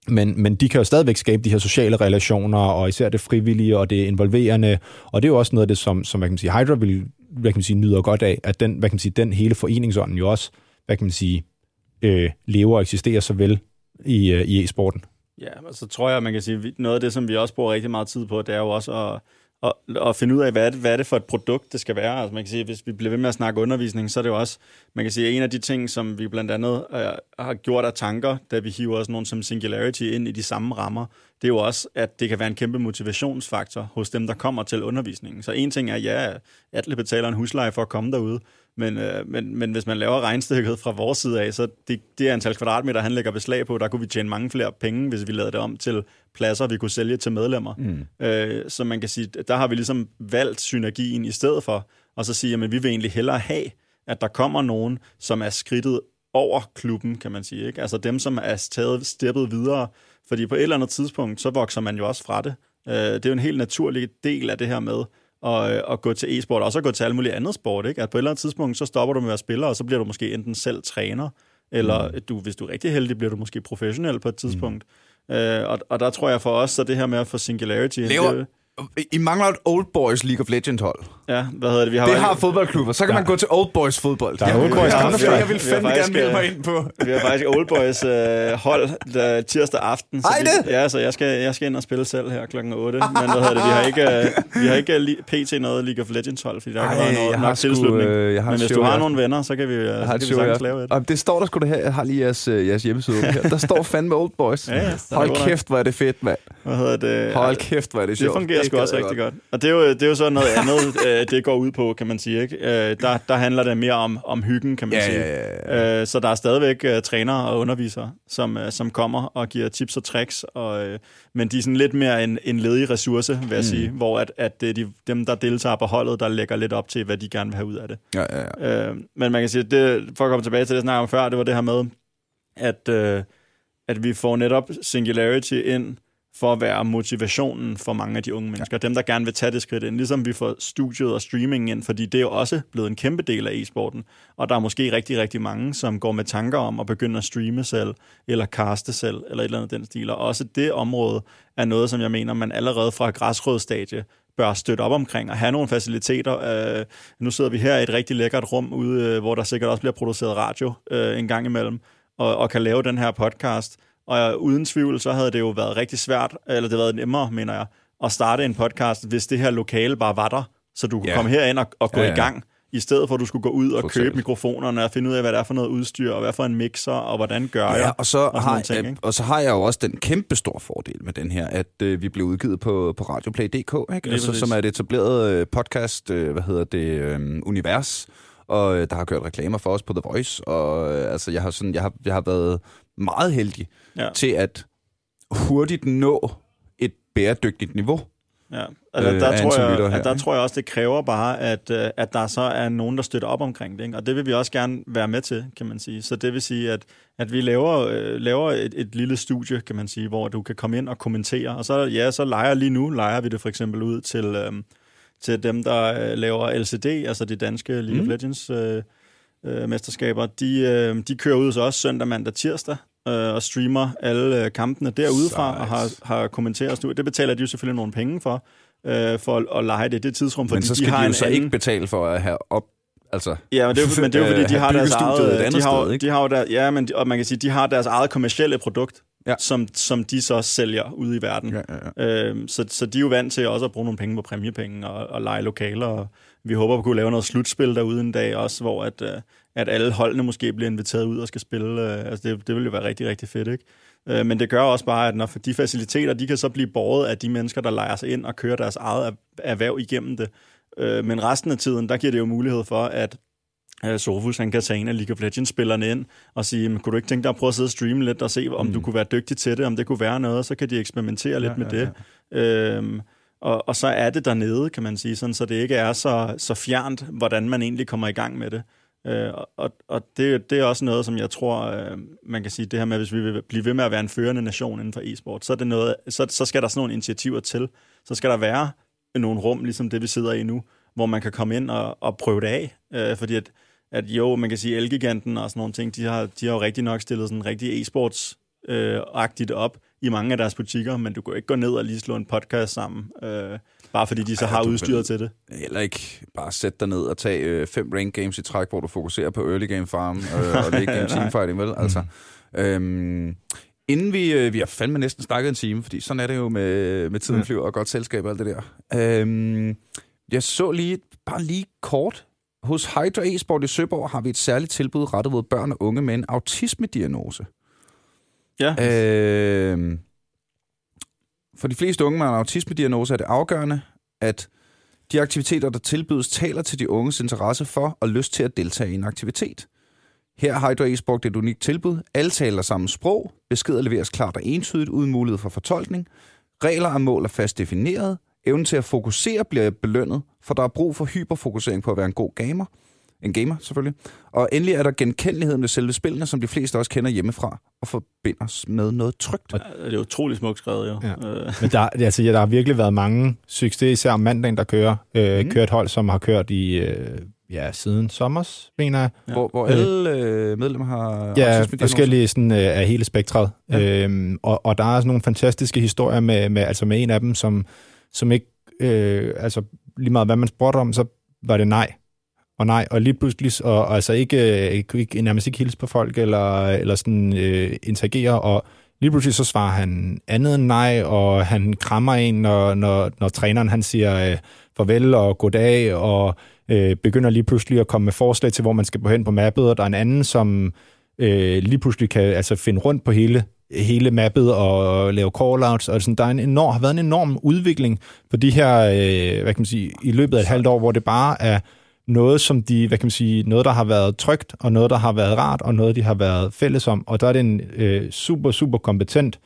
[SPEAKER 4] men, men de kan jo stadigvæk skabe de her sociale relationer, og især det frivillige og det involverende, og det er jo også noget af det, som, som hvad kan man sige, Hydra vil, hvad kan man sige, nyder godt af, at den, hvad kan man sige, den hele foreningsånden jo også, hvad kan man sige, øh, lever og eksisterer så vel i, øh, i e-sporten.
[SPEAKER 2] Ja, og så tror jeg, man kan sige, noget af det, som vi også bruger rigtig meget tid på, det er jo også at, og, og finde ud af, hvad er, det, hvad er det for et produkt, det skal være. Altså man kan sige, hvis vi bliver ved med at snakke undervisning, så er det jo også, man kan sige, en af de ting, som vi blandt andet øh, har gjort af tanker, da vi hiver også nogen som Singularity ind i de samme rammer, det er jo også, at det kan være en kæmpe motivationsfaktor hos dem, der kommer til undervisningen. Så en ting er, ja, alle betaler en husleje for at komme derude, men, øh, men, men hvis man laver regnstykket fra vores side af, så det, det antal kvadratmeter, han lægger beslag på, der kunne vi tjene mange flere penge, hvis vi lavede det om til pladser, vi kunne sælge til medlemmer. Mm. Øh, så man kan sige, der har vi ligesom valgt synergien i stedet for, og så sige, at vi vil egentlig hellere have, at der kommer nogen, som er skridtet over klubben, kan man sige. Ikke? Altså dem, som er taget steppet videre, fordi på et eller andet tidspunkt, så vokser man jo også fra det. Øh, det er jo en helt naturlig del af det her med, og, øh, at gå til e-sport, og at gå til alt muligt andet sport. Ikke? At på et eller andet tidspunkt, så stopper du med at være spiller, og så bliver du måske enten selv træner, eller mm. du, hvis du er rigtig heldig, bliver du måske professionel på et tidspunkt. Mm. Øh, og, og der tror jeg for os, så det her med at få Singularity...
[SPEAKER 1] Laver-
[SPEAKER 2] det,
[SPEAKER 1] I mangler et Old Boys League of Legends hold.
[SPEAKER 2] ja, hvad hedder det? Vi har
[SPEAKER 1] Det har fodboldklubber. Så kan man gå til Old Boys fodbold.
[SPEAKER 4] Der er
[SPEAKER 1] Jeg-
[SPEAKER 4] Old Boys
[SPEAKER 1] jeg-
[SPEAKER 4] Counter-Strike.
[SPEAKER 1] Jeg vil
[SPEAKER 2] Vi
[SPEAKER 1] fandme
[SPEAKER 2] faktisk,
[SPEAKER 1] gerne melde
[SPEAKER 2] øh,
[SPEAKER 1] mig ind på.
[SPEAKER 2] Vi har faktisk Old Boys øh, hold der, tirsdag aften. Så
[SPEAKER 1] Ej,
[SPEAKER 2] vi,
[SPEAKER 1] det?
[SPEAKER 2] Ja, så jeg skal, jeg skal ind og spille selv her klokken 8. Men hvad hedder det, vi har ikke, øh, vi har ikke li- pt. noget League of Legends hold, fordi der
[SPEAKER 1] Ej,
[SPEAKER 2] ikke noget
[SPEAKER 1] jeg
[SPEAKER 2] nok
[SPEAKER 1] sgu,
[SPEAKER 2] tilslutning.
[SPEAKER 1] øh, jeg har
[SPEAKER 2] Men hvis du har nogle venner, så kan vi, øh,
[SPEAKER 1] Jeg
[SPEAKER 2] så
[SPEAKER 1] har
[SPEAKER 2] kan vi sagtens lave et.
[SPEAKER 1] Det står der sgu da her. Jeg har lige jeres, øh, jeres hjemmeside her. Der står fandme Old Boys.
[SPEAKER 2] Ja, ja,
[SPEAKER 1] Hold kæft, hvor er det fedt, mand.
[SPEAKER 2] Hvad hedder det?
[SPEAKER 1] Hold kæft, hvor er det
[SPEAKER 2] Det
[SPEAKER 1] sjovt.
[SPEAKER 2] fungerer sgu også rigtig godt. Og det er, jo, det er jo så noget andet, [LAUGHS] øh, det går ud på, kan man sige. Ikke? Øh, der, der handler det mere om, om hyggen, kan man
[SPEAKER 1] Ja,
[SPEAKER 2] sige.
[SPEAKER 1] ja, ja,
[SPEAKER 2] Øh, så der er stadigvæk trænere og undervisere, som, som kommer og giver tips og tricks, og, men de er sådan lidt mere en, en ledig ressource, vil jeg mm. sige, hvor at, at det er de, dem, der deltager på holdet, der lægger lidt op til, hvad de gerne vil have ud af det.
[SPEAKER 1] Ja, ja, ja.
[SPEAKER 2] Men man kan sige, det, for at komme tilbage til det, jeg snakkede om før, det var det her med, at, at vi får netop Singularity ind for at være motivationen for mange af de unge mennesker. Dem, der gerne vil tage det skridt ind. Ligesom vi får studiet og streaming ind, fordi det er jo også blevet en kæmpe del af e-sporten. Og der er måske rigtig, rigtig mange, som går med tanker om at begynde at streame selv, eller caste selv, eller et eller andet den stil. Og også det område er noget, som jeg mener, man allerede fra græsrødstadie bør støtte op omkring og have nogle faciliteter. Øh, nu sidder vi her i et rigtig lækkert rum ude, øh, hvor der sikkert også bliver produceret radio øh, en gang imellem, og, og kan lave den her podcast. Og uden tvivl, så havde det jo været rigtig svært, eller det havde været nemmere, mener jeg, at starte en podcast, hvis det her lokale bare var der, så du kunne
[SPEAKER 1] Ja.
[SPEAKER 2] komme herind og, og gå
[SPEAKER 1] Ja,
[SPEAKER 2] ja, i gang, I stedet for, at du skulle gå ud og
[SPEAKER 1] Totalt.
[SPEAKER 2] købe mikrofonerne og finde ud af, hvad det er for noget udstyr, og hvad for en mixer, og hvordan gør jeg.
[SPEAKER 1] Ja, og så,
[SPEAKER 2] og
[SPEAKER 1] har,
[SPEAKER 2] ting, ikke?
[SPEAKER 1] og så har jeg jo også den kæmpe store fordel med den her, at øh, vi blev udgivet på, på radioplay.dk, ikke? Altså, som er et etableret øh, podcast, øh, hvad hedder det, øh, univers, og øh, der har kørt reklamer for os på The Voice, og øh, altså, jeg har, sådan, jeg, har, jeg har været meget heldig
[SPEAKER 2] Ja.
[SPEAKER 1] til at hurtigt nå et bæredygtigt niveau.
[SPEAKER 2] Ja, altså,
[SPEAKER 1] øh,
[SPEAKER 2] der,
[SPEAKER 1] af
[SPEAKER 2] tror jeg,
[SPEAKER 1] her,
[SPEAKER 2] at der
[SPEAKER 1] ikke?
[SPEAKER 2] tror jeg også, det kræver bare, at, øh, at der så er nogen, der støtter op omkring det. Ikke? Og det vil vi også gerne være med til, kan man sige. Så det vil sige, at, at vi laver, øh, laver et, et lille studie, kan man sige, hvor du kan komme ind og kommentere. Og så, ja, så leger lige nu, leger vi det for eksempel ud til, øh, til dem, der øh, laver LCD, altså de danske League
[SPEAKER 1] Mm.
[SPEAKER 2] of Legends øh, øh, mesterskaber. De, øh, de kører ud så også søndag, mandag, tirsdag øh, og streamer alle øh, kampene derudefra
[SPEAKER 1] Sejt.
[SPEAKER 2] og har, har kommenteret. Det betaler de jo selvfølgelig nogle penge for øh, for at, at lege det i det tidsrum, fordi
[SPEAKER 1] Men så
[SPEAKER 2] de
[SPEAKER 1] skal
[SPEAKER 2] har
[SPEAKER 1] de, jo så
[SPEAKER 2] anden...
[SPEAKER 1] ikke betale for at have op... Altså,
[SPEAKER 2] Ja, men det, er, jo- [LAUGHS] men det er jo fordi, de har deres eget...
[SPEAKER 1] et andet
[SPEAKER 2] de har,
[SPEAKER 1] sted, ikke?
[SPEAKER 2] de har jo der, ja, men de- og man kan sige, de har deres eget kommercielle produkt,
[SPEAKER 1] Ja.
[SPEAKER 2] som, som de så sælger ude i verden.
[SPEAKER 1] ja, ja, ja.
[SPEAKER 2] Øhm, så, så de er jo vant til også at bruge nogle penge på præmiepenge og, og lege lokaler. Og vi håber at kunne lave noget slutspil derude en dag også, hvor at, øh, at alle holdene måske bliver inviteret ud og skal spille. Øh, altså det, det vil jo være rigtig, rigtig fedt, ikke? Øh, men det gør også bare, at når de faciliteter, de kan så blive båret af de mennesker, der leger sig ind og kører deres eget er- erhverv igennem det. Øh, men resten af tiden, der giver det jo mulighed for, at øh, Sofus, han kan tage en af League of Legends-spillerne ind og sige, "Men kunne du ikke tænke dig at prøve at sidde og streame lidt og se, om mm. du kunne være dygtig til det, om det kunne være noget, så kan de eksperimentere lidt
[SPEAKER 1] Ja,
[SPEAKER 2] med
[SPEAKER 1] ja,
[SPEAKER 2] det. Øhm, og, og så er det dernede, kan man sige, sådan, så det ikke er så, så fjernt, hvordan man egentlig kommer i gang med det. Øh, og og det, det er også noget, som jeg tror, øh, man kan sige, det her med, hvis vi vil blive ved med at være en førende nation inden for e-sport, så, er det noget, så, så skal der sådan nogle initiativer til. Så skal der være nogle rum, ligesom det vi sidder i nu, hvor man kan komme ind og, og prøve det af. Øh, fordi at, at jo, man kan sige, Elgiganten og sådan nogle ting, de har, de har jo rigtig nok stillet sådan rigtig e-sports-agtigt øh, op i mange af deres butikker, men du kan ikke gå ned og lige slå en podcast sammen, øh, bare fordi de så
[SPEAKER 1] Ej,
[SPEAKER 2] har udstyret til det.
[SPEAKER 1] Eller ikke bare sætte dig ned og tage øh, fem rank games i træk, hvor du fokuserer på early game farm øh, og [LAUGHS] late game teamfighting, vel? Altså, øhm, inden vi, øh, vi har fandme næsten snakket en time, fordi sådan er det jo med, med tiden
[SPEAKER 4] Ja.
[SPEAKER 1] flyver og godt selskab og alt det der. Øhm, jeg så lige, bare lige kort, hos Hydra e-sport i Søborg har vi et særligt tilbud rettet mod børn og unge med en autisme-diagnose.
[SPEAKER 2] Ja,
[SPEAKER 1] Øh, for de fleste unge med en autisme-diagnose er det afgørende, at de aktiviteter, der tilbydes, taler til de unges interesse for og lyst til at deltage i en aktivitet. Her har Hydro e-sport et unikt tilbud. Alle taler samme sprog. Beskeder leveres klart og entydigt uden mulighed for fortolkning. Regler og mål er fast defineret. Evnen til at fokusere bliver belønnet, for der er brug for hyperfokusering på at være en god gamer. En gamer, selvfølgelig. Og endelig er der genkendeligheden ved selve spillene, som de fleste også kender hjemmefra, og forbinder os med noget trygt.
[SPEAKER 2] det er utroligt smukt skrevet, jo.
[SPEAKER 4] Ja.
[SPEAKER 2] Øh,
[SPEAKER 4] Men der, altså, ja, der har virkelig været mange succes, især om mandagen, der kører. Øh,
[SPEAKER 1] Mm.
[SPEAKER 4] Kører et hold, som har kørt i, øh, ja, siden sommers, mener jeg.
[SPEAKER 2] Ja.
[SPEAKER 1] Hvor, hvor alle øh, medlemmer har
[SPEAKER 4] Ja, forskellige sådan, øh, af hele spektret.
[SPEAKER 1] Ja.
[SPEAKER 4] Øhm, og, og der er sådan nogle fantastiske historier med, med, altså med en af dem, som, som ikke, øh, altså lige meget hvad man spurgte om, så var det nej. Og nej, og lige pludselig, og, og altså ikke, øh, ikke, ikke, nærmest ikke hilse på folk, eller, eller sådan øh, interagere, og lige pludselig så svarer han andet end nej, og han krammer en, når, når, når træneren han siger øh, farvel og goddag, og øh, begynder lige pludselig at komme med forslag til, hvor man skal gå hen på mappet, og der er en anden, som øh, lige pludselig kan altså, finde rundt på hele hele mappet og lave call-outs, og sådan, der er en enorm, har været en enorm udvikling på de her, øh, hvad kan man sige, i løbet af et halvt år, hvor det bare er noget, som de, hvad kan man sige, noget, der har været trygt, og noget, der har været rart, og noget, de har været fælles om, og der er det en øh, super, super kompetent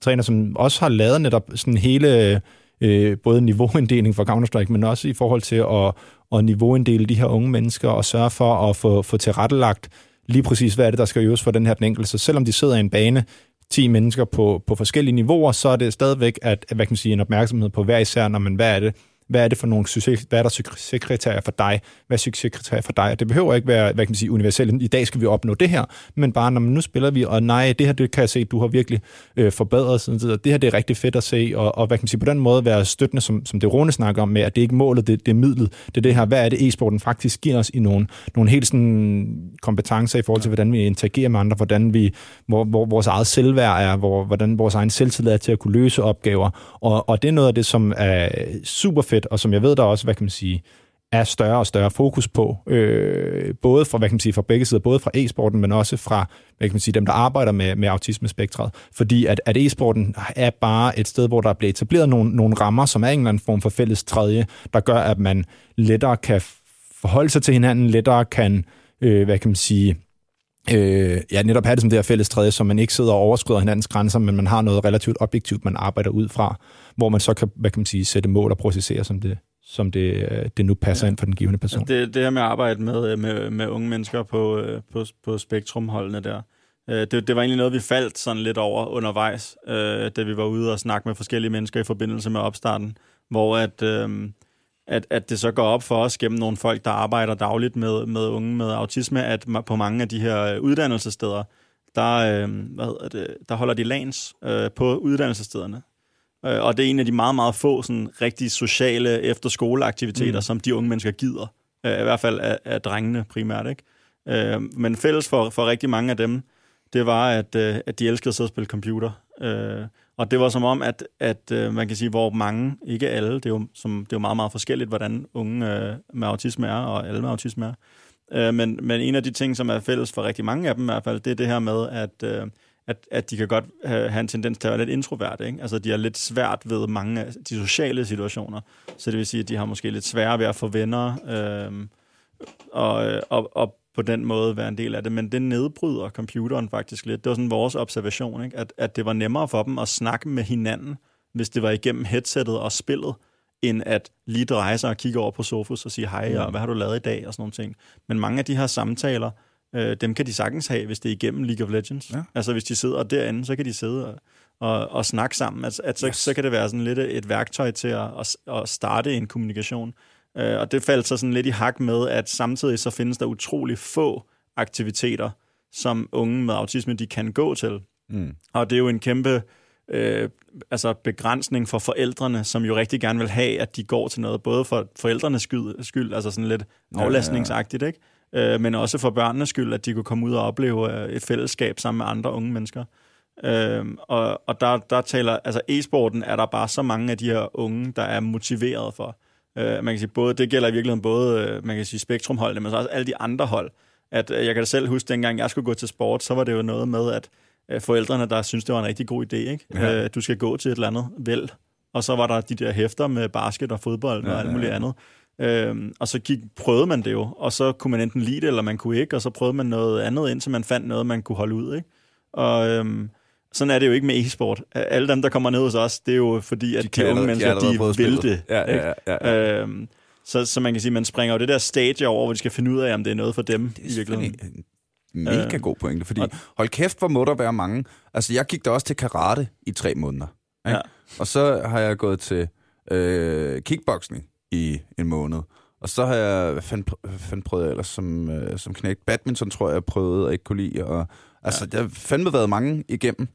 [SPEAKER 4] træner, som også har lavet netop sådan hele, øh, både niveauinddeling for Counter-Strike, men også i forhold til at, at niveauinddele de her unge mennesker, og sørge for at få, få tilrettelagt lige præcis, hvad er det, der skal øves for den her den enkelte. Så selvom de sidder i en bane, 10 mennesker på, på forskellige niveauer, så er det stadigvæk at, hvad kan man sige, en opmærksomhed på hver især, når man, hvad er det, hvad er det for nogle succes, hvad er der succeskriterier for dig, hvad er succeskriterier for dig, og det behøver ikke være, hvad kan man sige, universelt, i dag skal vi opnå det her, men bare, når man nu spiller vi, og nej, det her, det kan jeg se, du har virkelig øh, forbedret siden tid, og det her, det er rigtig fedt at se, og, og hvad kan man sige, på den måde være støttende, som, som det Rune snakker om, med, at det er ikke målet, det, det er midlet, det er det her, hvad er det, e-sporten faktisk giver os i nogle, nogle helt sådan kompetencer i forhold til, hvordan vi interagerer med andre, hvordan vi, hvor, hvor vores eget selvværd er, hvor, hvordan vores egen selvtillid er til at kunne løse opgaver, og, og det er noget af det, som er super fedt, og som jeg ved, der også, hvad kan man sige, er større og større fokus på, øh, både fra, hvad kan man sige, fra begge sider, både fra e-sporten, men også fra hvad kan man sige, dem, der arbejder med, med autismespektret. Fordi at, at e-sporten er bare et sted, hvor der bliver etableret nogle, nogle rammer, som er en eller anden form for fælles tredje, der gør, at man lettere kan forholde sig til hinanden, lettere kan, øh, hvad kan man sige, øh, ja, netop have det som det her fælles tredje, så man ikke sidder og overskrider hinandens grænser, men man har noget relativt objektivt, man arbejder ud fra, hvor man så kan, hvad kan man sige, sætte mål og processere, som det, som det, øh, det nu passer ja. ind for den givende person.
[SPEAKER 2] Det, det her med at arbejde med, med, med unge mennesker på, øh, på, på spektrumholdene der, øh, det, det var egentlig noget, vi faldt sådan lidt over undervejs, da vi var ude og snakke med forskellige mennesker i forbindelse med opstarten, hvor at, at, at det så går op for os gennem nogle folk, der arbejder dagligt med, med unge med autisme, at på mange af de her uddannelsessteder, der, hvad det, der holder de lans på uddannelsesstederne. Øh, og det er en af de meget, meget få sådan, rigtig sociale efterskoleaktiviteter, mm. som de unge mennesker gider. Øh, I hvert fald af, af drengene primært. Ikke? Øh, men fælles for, for rigtig mange af dem, det var, at, at de elskede at sidde og spille computer. Og det var som om, at, at øh, man kan sige, hvor mange, ikke alle, det er jo, som, det er jo meget, meget forskelligt, hvordan unge øh, med autisme er, og alle med autisme er. Øh, men, men en af de ting, som er fælles for rigtig mange af dem i hvert fald, det er det her med, at at, at de kan godt have en tendens til at være lidt introvert. Ikke? Altså, de er lidt svært ved mange af de sociale situationer. Så det vil sige, at de har måske lidt sværere ved at få venner, øh, og, og, og på den måde være en del af det. Men det nedbryder computeren faktisk lidt. Det var sådan vores observation, ikke? At, at det var nemmere for dem at snakke med hinanden, hvis det var igennem headsettet og spillet, end at lige dreje sig og kigge over på Sofus og sige hej, og hvad har du lavet i dag, og sådan nogle ting. Men mange af de her samtaler, øh, dem kan de sagtens have, hvis det er igennem League of Legends. Ja. Altså hvis de sidder derinde, så kan de sidde og, og, og snakke sammen. Altså, at så, yes. så kan det være sådan lidt et værktøj til at, at, at starte en kommunikation. Øh, og det faldt så sådan lidt i hak med, at samtidig så findes der utrolig få aktiviteter, som unge med autisme de kan gå til. Mm. Og det er jo en kæmpe øh, altså begrænsning for forældrene, som jo rigtig gerne vil have, at de går til noget, både for forældrenes skyld, skyld altså sådan lidt aflastningsagtigt, ikke? øh, men også for børnenes skyld, at de kunne komme ud og opleve øh, et fællesskab sammen med andre unge mennesker. Øh, og og der, der taler, altså e-sporten er der bare så mange af de her unge, der er motiveret for. Øh, man kan sige, både, det gælder i virkeligheden både, øh, man kan sige, spektrumholdene, men så også alle de andre hold. At øh, jeg kan da selv huske, dengang jeg skulle gå til sport, så var det jo noget med, at øh, forældrene, der synes det var en rigtig god idé, ikke? Ja. Øh, du skal gå til et eller andet vel. Og så var der de der hæfter med basket og fodbold ja, og alt muligt ja, ja. andet. Øhm, og så gik, prøvede man det jo, og så kunne man enten lide det, eller man kunne ikke, og så prøvede man noget andet, indtil man fandt noget, man kunne holde ud. Ikke? Og øhm, sådan er det jo ikke med e-sport. Alle dem, der kommer ned hos os, det er jo fordi, at de, de unge mennesker, de vil det. Ja, ja, ja, ja. Øhm, så, så man kan sige, man springer jo det der stage over, hvor de skal finde ud af, om det er noget for dem. Det er i virkeligheden.
[SPEAKER 1] en mega øh, god pointe, fordi hold kæft, hvor må der være mange. Altså, jeg gik da også til karate i tre måneder. Ikke? Ja. Og så har jeg gået til øh, kickboxing i en måned. Og så har jeg, hvad fanden, hvad fanden prøvet jeg ellers som, øh, som knægt? Badminton tror jeg, jeg prøvede og ikke kunne lide. Og, altså, ja. der har fandme været mange igennem.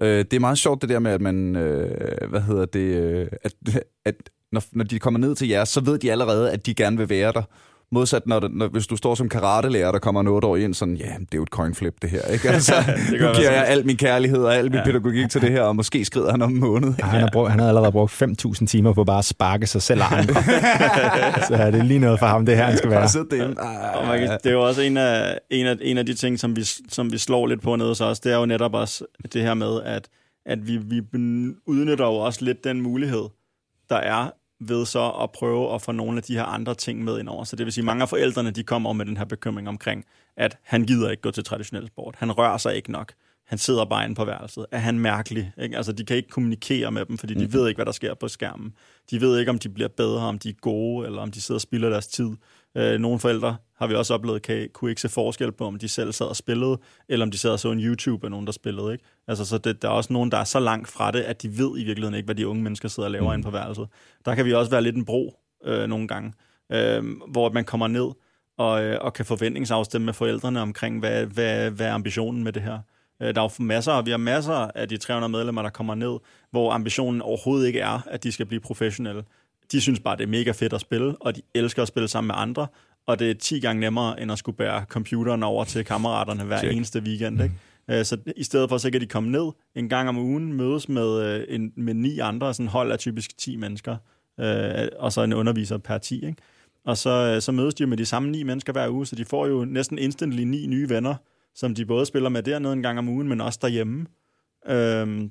[SPEAKER 1] Øh, det er meget sjovt det der med, at man, øh, hvad hedder det, øh, at, at når, når de kommer ned til jer, så ved de allerede, at de gerne vil være der. Modsat, når, når, hvis du står som karatelærer, der kommer en år ind, sådan, ja, det er jo et coinflip, det her. Ikke? [LAUGHS] Altså, det nu giver jeg al min kærlighed og al min ja. pædagogik til det her, og måske skrider han om en måned.
[SPEAKER 4] Ja, han, har brugt, han har allerede brugt 5.000 timer på bare at sparke sig selv og andre. [LAUGHS] så er det lige noget for ham, det her, han skal være.
[SPEAKER 2] Det, og man kan, det er jo også en af, en, af, en af de ting, som vi, som vi slår lidt på nede hos os, det er jo netop også det her med, at, at vi, vi udnytter jo også lidt den mulighed, der er ved så at prøve at få nogle af de her andre ting med ind over. Så det vil sige, at mange af forældrene de kommer med den her bekymring omkring, at han gider ikke gå til traditionel sport. Han rører sig ikke nok. Han sidder bare inde på værelset. Er han mærkelig? Ikke? Altså, de kan ikke kommunikere med dem, fordi de mm. ved ikke, hvad der sker på skærmen. De ved ikke, om de bliver bedre, om de er gode, eller om de sidder og spilder deres tid. Øh, nogle forældre har vi også oplevet, kan, kunne ikke se forskel på, om de selv sad og spillede, eller om de sad og så en YouTube af nogen, der spillede. Ikke? Altså, så det, der er også nogen, der er så langt fra det, at de ved i virkeligheden ikke, hvad de unge mennesker sidder og laver mm. inde på værelset. Der kan vi også være lidt en bro øh, nogle gange, øh, hvor man kommer ned og, øh, og kan forventningsafstemme med forældrene omkring, hvad, hvad, hvad er ambitionen med det her. Øh, der er jo masser, vi har masser af de 300 medlemmer, der kommer ned, hvor ambitionen overhovedet ikke er, at de skal blive professionelle. De synes bare, det er mega fedt at spille, og de elsker at spille sammen med andre, og det er 10 gange nemmere, end at skulle bære computeren over til kammeraterne hver Check. eneste weekend. Ikke? Mm. Så i stedet for, så kan de komme ned en gang om ugen, mødes med, øh, en, med ni andre, sådan hold af typisk 10 mennesker, øh, og så en underviser per 10. Ikke? og så, så mødes de med de samme ni mennesker hver uge, så de får jo næsten instantly ni nye venner, som de både spiller med dernede en gang om ugen, men også derhjemme. Øhm,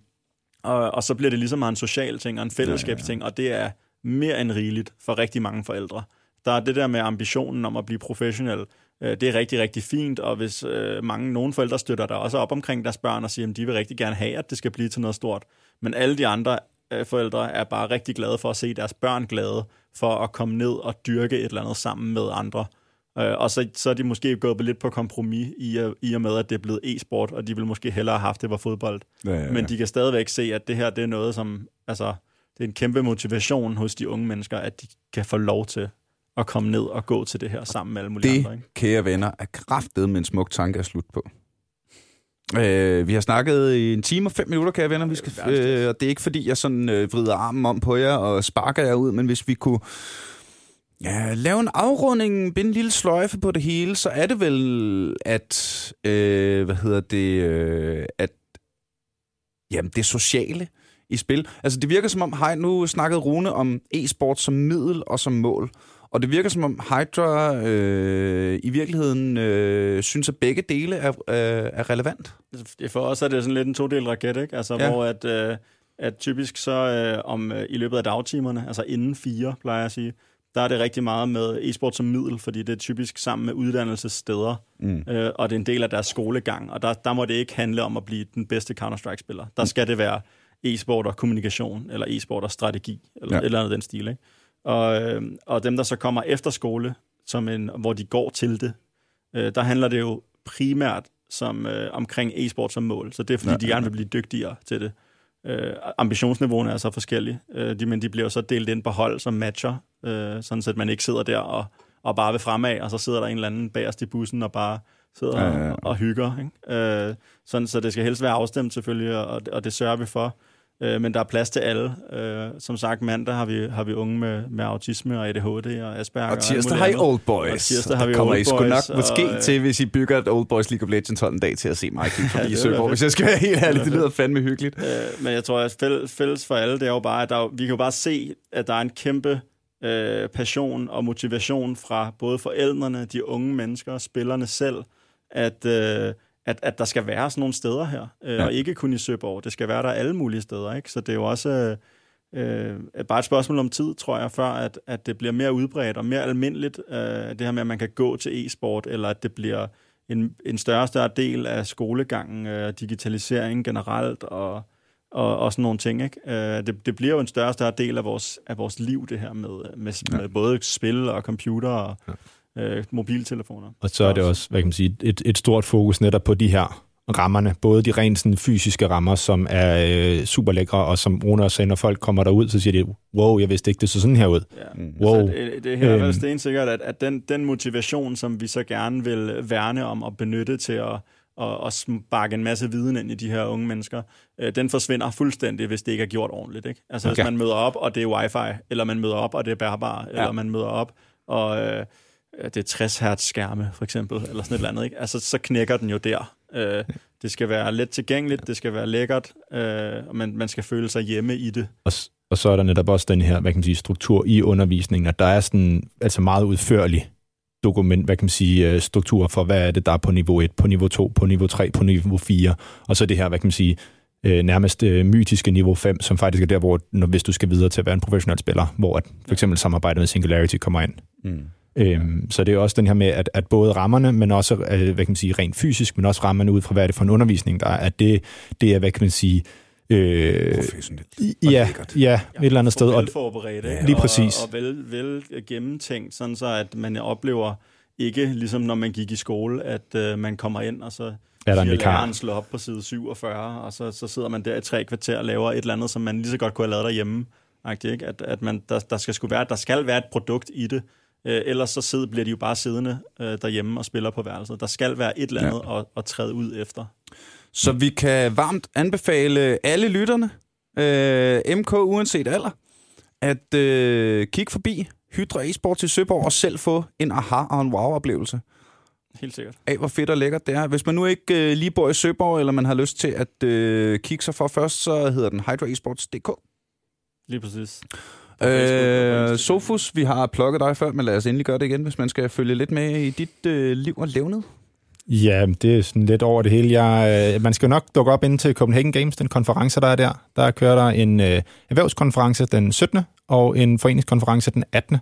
[SPEAKER 2] og, og så bliver det ligesom en social ting og en fællesskabsting, ja, ja. og det er mere end rigeligt for rigtig mange forældre. Der er det der med ambitionen om at blive professionel, øh, det er rigtig, rigtig fint, og hvis øh, mange, nogle forældre støtter der også op omkring deres børn og siger, at de vil rigtig gerne have, at det skal blive til noget stort. Men alle de andre øh, forældre er bare rigtig glade for at se deres børn glade for at komme ned og dyrke et eller andet sammen med andre. Øh, og så, så er de måske gået lidt på kompromis i, i og med, at det er blevet e-sport, og de ville måske hellere have haft det var fodbold. Ja, ja, ja. Men de kan stadigvæk se, at det her det er noget, som... Altså, det er en kæmpe motivation hos de unge mennesker, at de kan få lov til at komme ned og gå til det her sammen med alle mulige
[SPEAKER 1] det,
[SPEAKER 2] andre. Ikke?
[SPEAKER 1] kære venner, er kraftet med en smuk tanke at slutte på. Øh, vi har snakket i en time og fem minutter, kære venner. Vi skal, øh, og det er ikke, fordi jeg sådan øh, vrider armen om på jer og sparker jer ud, men hvis vi kunne ja, lave en afrunding, binde en lille sløjfe på det hele, så er det vel, at, øh, hvad hedder det, øh, at jamen, det sociale i spil. Altså, det virker som om, hej, nu snakkede Rune om e-sport som middel og som mål. Og det virker som om Hydra øh, i virkeligheden øh, synes, at begge dele er, øh, er relevant.
[SPEAKER 2] For os er det sådan lidt en todel raket, ikke? Altså, ja. hvor at, øh, at typisk så øh, om øh, i løbet af dagtimerne, altså inden fire, plejer jeg at sige, der er det rigtig meget med e-sport som middel, fordi det er typisk sammen med uddannelsessteder, mm. øh, og det er en del af deres skolegang, og der, der må det ikke handle om at blive den bedste Counter-Strike-spiller. Der skal det være e-sport og kommunikation, eller e-sport og strategi, eller ja. et eller andet den stil, ikke? Og, øh, og dem, der så kommer efter skole, som en, hvor de går til det, øh, der handler det jo primært som, øh, omkring e-sport som mål. Så det er, fordi ja, de gerne vil blive dygtigere til det. Øh, ambitionsniveauerne er så forskellige, øh, de, men de bliver så delt ind på hold som matcher, øh, sådan at man ikke sidder der og, og bare vil fremad, og så sidder der en eller anden bagerst i bussen og bare sidder ja, ja, ja. Og, og hygger. Ikke? Øh, sådan, så det skal helst være afstemt selvfølgelig, og, og det sørger vi for. Øh, men der er plads til alle. Øh, som sagt, mandag har vi, har vi unge med, med autisme og ADHD og Asperger.
[SPEAKER 1] Og tirsdag har I Old Boys. Og
[SPEAKER 2] tirsdag har vi
[SPEAKER 1] kommer
[SPEAKER 2] Old
[SPEAKER 1] I sgu nok og, måske og, til, hvis I bygger et Old Boys League of Legends hold en dag til at se mig kigge forbi ja, Søborg. Hvis jeg skal være helt ærlig, det lyder fandme hyggeligt.
[SPEAKER 2] Øh, men jeg tror, at fælles for alle, det er jo bare, at der, vi kan jo bare se, at der er en kæmpe øh, passion og motivation fra både forældrene, de unge mennesker, spillerne selv, at... Øh, at, at der skal være sådan nogle steder her, øh, ja. og ikke kun i Søborg. Det skal være der alle mulige steder, ikke? Så det er jo også øh, bare et spørgsmål om tid, tror jeg, før at, at det bliver mere udbredt og mere almindeligt, øh, det her med, at man kan gå til e-sport, eller at det bliver en, en større og større del af skolegangen, øh, digitalisering generelt, og, og, og sådan nogle ting. Ikke? Øh, det, det bliver jo en større og større del af vores, af vores liv, det her med, med, ja. med både spil og computer og... Ja øh, mobiltelefoner.
[SPEAKER 4] Og så er det også, hvad kan man sige, et, et stort fokus netop på de her rammerne, både de rent sådan, fysiske rammer, som er øh, super lækre, og som Rune også sagde, når folk kommer derud, så siger de, wow, jeg vidste ikke, det så sådan her ud. Ja.
[SPEAKER 2] Mm. Wow. Altså, det, det er helt øhm. stensikkert, at, at den, den motivation, som vi så gerne vil værne om og benytte til at og, og sparke en masse viden ind i de her unge mennesker, øh, den forsvinder fuldstændig, hvis det ikke er gjort ordentligt. Ikke? Altså okay. hvis man møder op, og det er wifi, eller man møder op, og det er bærbar, ja. eller man møder op, og... Øh, det er 60 hertz skærme, for eksempel, eller sådan et eller andet, ikke? Altså, så knækker den jo der. Øh, det skal være let tilgængeligt, det skal være lækkert, øh, og man, man skal føle sig hjemme i det.
[SPEAKER 4] Og, og så er der netop også den her, hvad kan man sige, struktur i undervisningen, at der er sådan, altså meget udførlig dokument, hvad kan man sige, øh, struktur for, hvad er det, der er på niveau 1, på niveau 2, på niveau 3, på niveau 4, og så det her, hvad kan man sige, øh, nærmest øh, mytiske niveau 5, som faktisk er der, hvor når, hvis du skal videre til at være en professionel spiller, hvor at for eksempel samarbejdet med Singularity kommer ind. Mm. Øhm, så det er også den her med, at, at både rammerne, men også, øh, hvad kan man sige, rent fysisk, men også rammerne ud fra, hvad er det for en undervisning, der er, at det, det er, hvad kan man sige,
[SPEAKER 1] Øh, Professionelt.
[SPEAKER 4] Ja, ja, et eller andet sted.
[SPEAKER 2] Velforberedt,
[SPEAKER 4] ja. Lige præcis.
[SPEAKER 2] Og, og vel, vel gennemtænkt, sådan så at man oplever ikke, ligesom når man gik i skole, at øh, man kommer ind, og så er der en læreren slår op på side 47, og så, så sidder man der i tre kvarter og laver et eller andet, som man lige så godt kunne have lavet derhjemme. Ikke? At, at man, der, der, skal være, der skal være et produkt i det, Øh, ellers så sidder, bliver de jo bare siddende øh, derhjemme og spiller på værelset. Der skal være et eller andet ja. at, at træde ud efter.
[SPEAKER 1] Så vi kan varmt anbefale alle lytterne, øh, MK uanset alder, at øh, kigge forbi Hydra e-sport til Søborg og selv få en aha og en wow-oplevelse.
[SPEAKER 2] Helt sikkert.
[SPEAKER 1] Af hvor fedt og lækkert det er. Hvis man nu ikke øh, lige bor i Søborg, eller man har lyst til at øh, kigge sig for først, så hedder den hydraesports.dk.
[SPEAKER 2] Lige præcis.
[SPEAKER 1] Øh, Sofus, vi har plukket dig før, men lad os endelig gøre det igen, hvis man skal følge lidt med i dit øh, liv og levnet.
[SPEAKER 4] Ja, det er sådan lidt over det hele. Jeg, øh, man skal jo nok dukke op ind til Copenhagen Games, den konference, der er der. Der kører der en øh, erhvervskonference den 17. og en foreningskonference den 18.,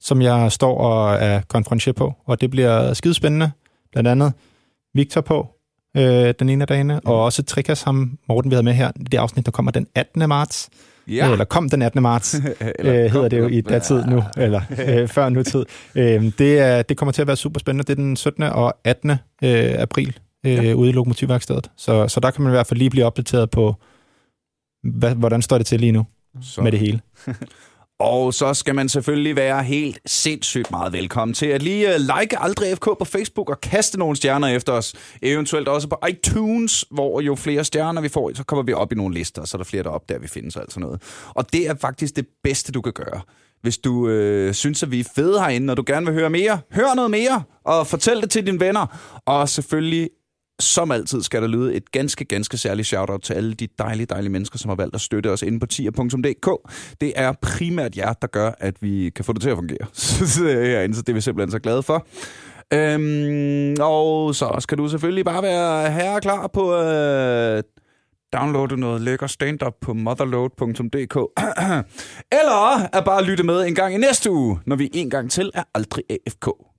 [SPEAKER 4] som jeg står og er konferencier på. Og det bliver skidespændende. Blandt andet Victor på øh, den ene af dagene, og også Trikas, ham Morten, vi havde med her. Det afsnit, der kommer den 18. marts. Ja. Eller kom den 18. marts, [LAUGHS] eller øh, hedder det jo i datid nu, eller øh, før nutid. Øh, det, er, det kommer til at være super spændende. Det er den 17. og 18. Øh, april øh, ja. ude i Lokomotivværkstedet. Så, så der kan man i hvert fald lige blive opdateret på, hvad, hvordan står det til lige nu så. med det hele. [LAUGHS]
[SPEAKER 1] Og så skal man selvfølgelig være helt sindssygt meget velkommen til at lige øh, like Aldrig FK på Facebook og kaste nogle stjerner efter os. Eventuelt også på iTunes, hvor jo flere stjerner vi får, så kommer vi op i nogle lister, så er der flere, der opdager, at vi findes og alt sådan noget. Og det er faktisk det bedste, du kan gøre. Hvis du øh, synes, at vi er fede herinde, og du gerne vil høre mere, hør noget mere, og fortæl det til dine venner. Og selvfølgelig som altid skal der lyde et ganske, ganske særligt shout-out til alle de dejlige, dejlige mennesker, som har valgt at støtte os inde på tier.dk. Det er primært jer, der gør, at vi kan få det til at fungere. [LAUGHS] herinde, så det er vi simpelthen så glade for. Øhm, og så skal du selvfølgelig bare være her klar på øh, downloade noget lækker stand-up på motherload.dk. [CLEARS THROAT] Eller at bare lytte med en gang i næste uge, når vi en gang til er aldrig AFK.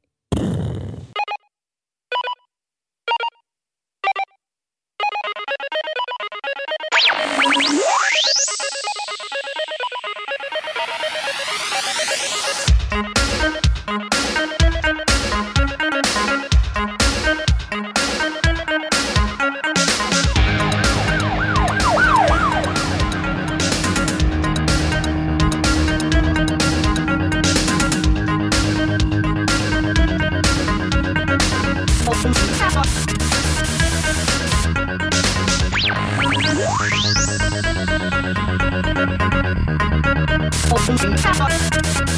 [SPEAKER 1] Thank you.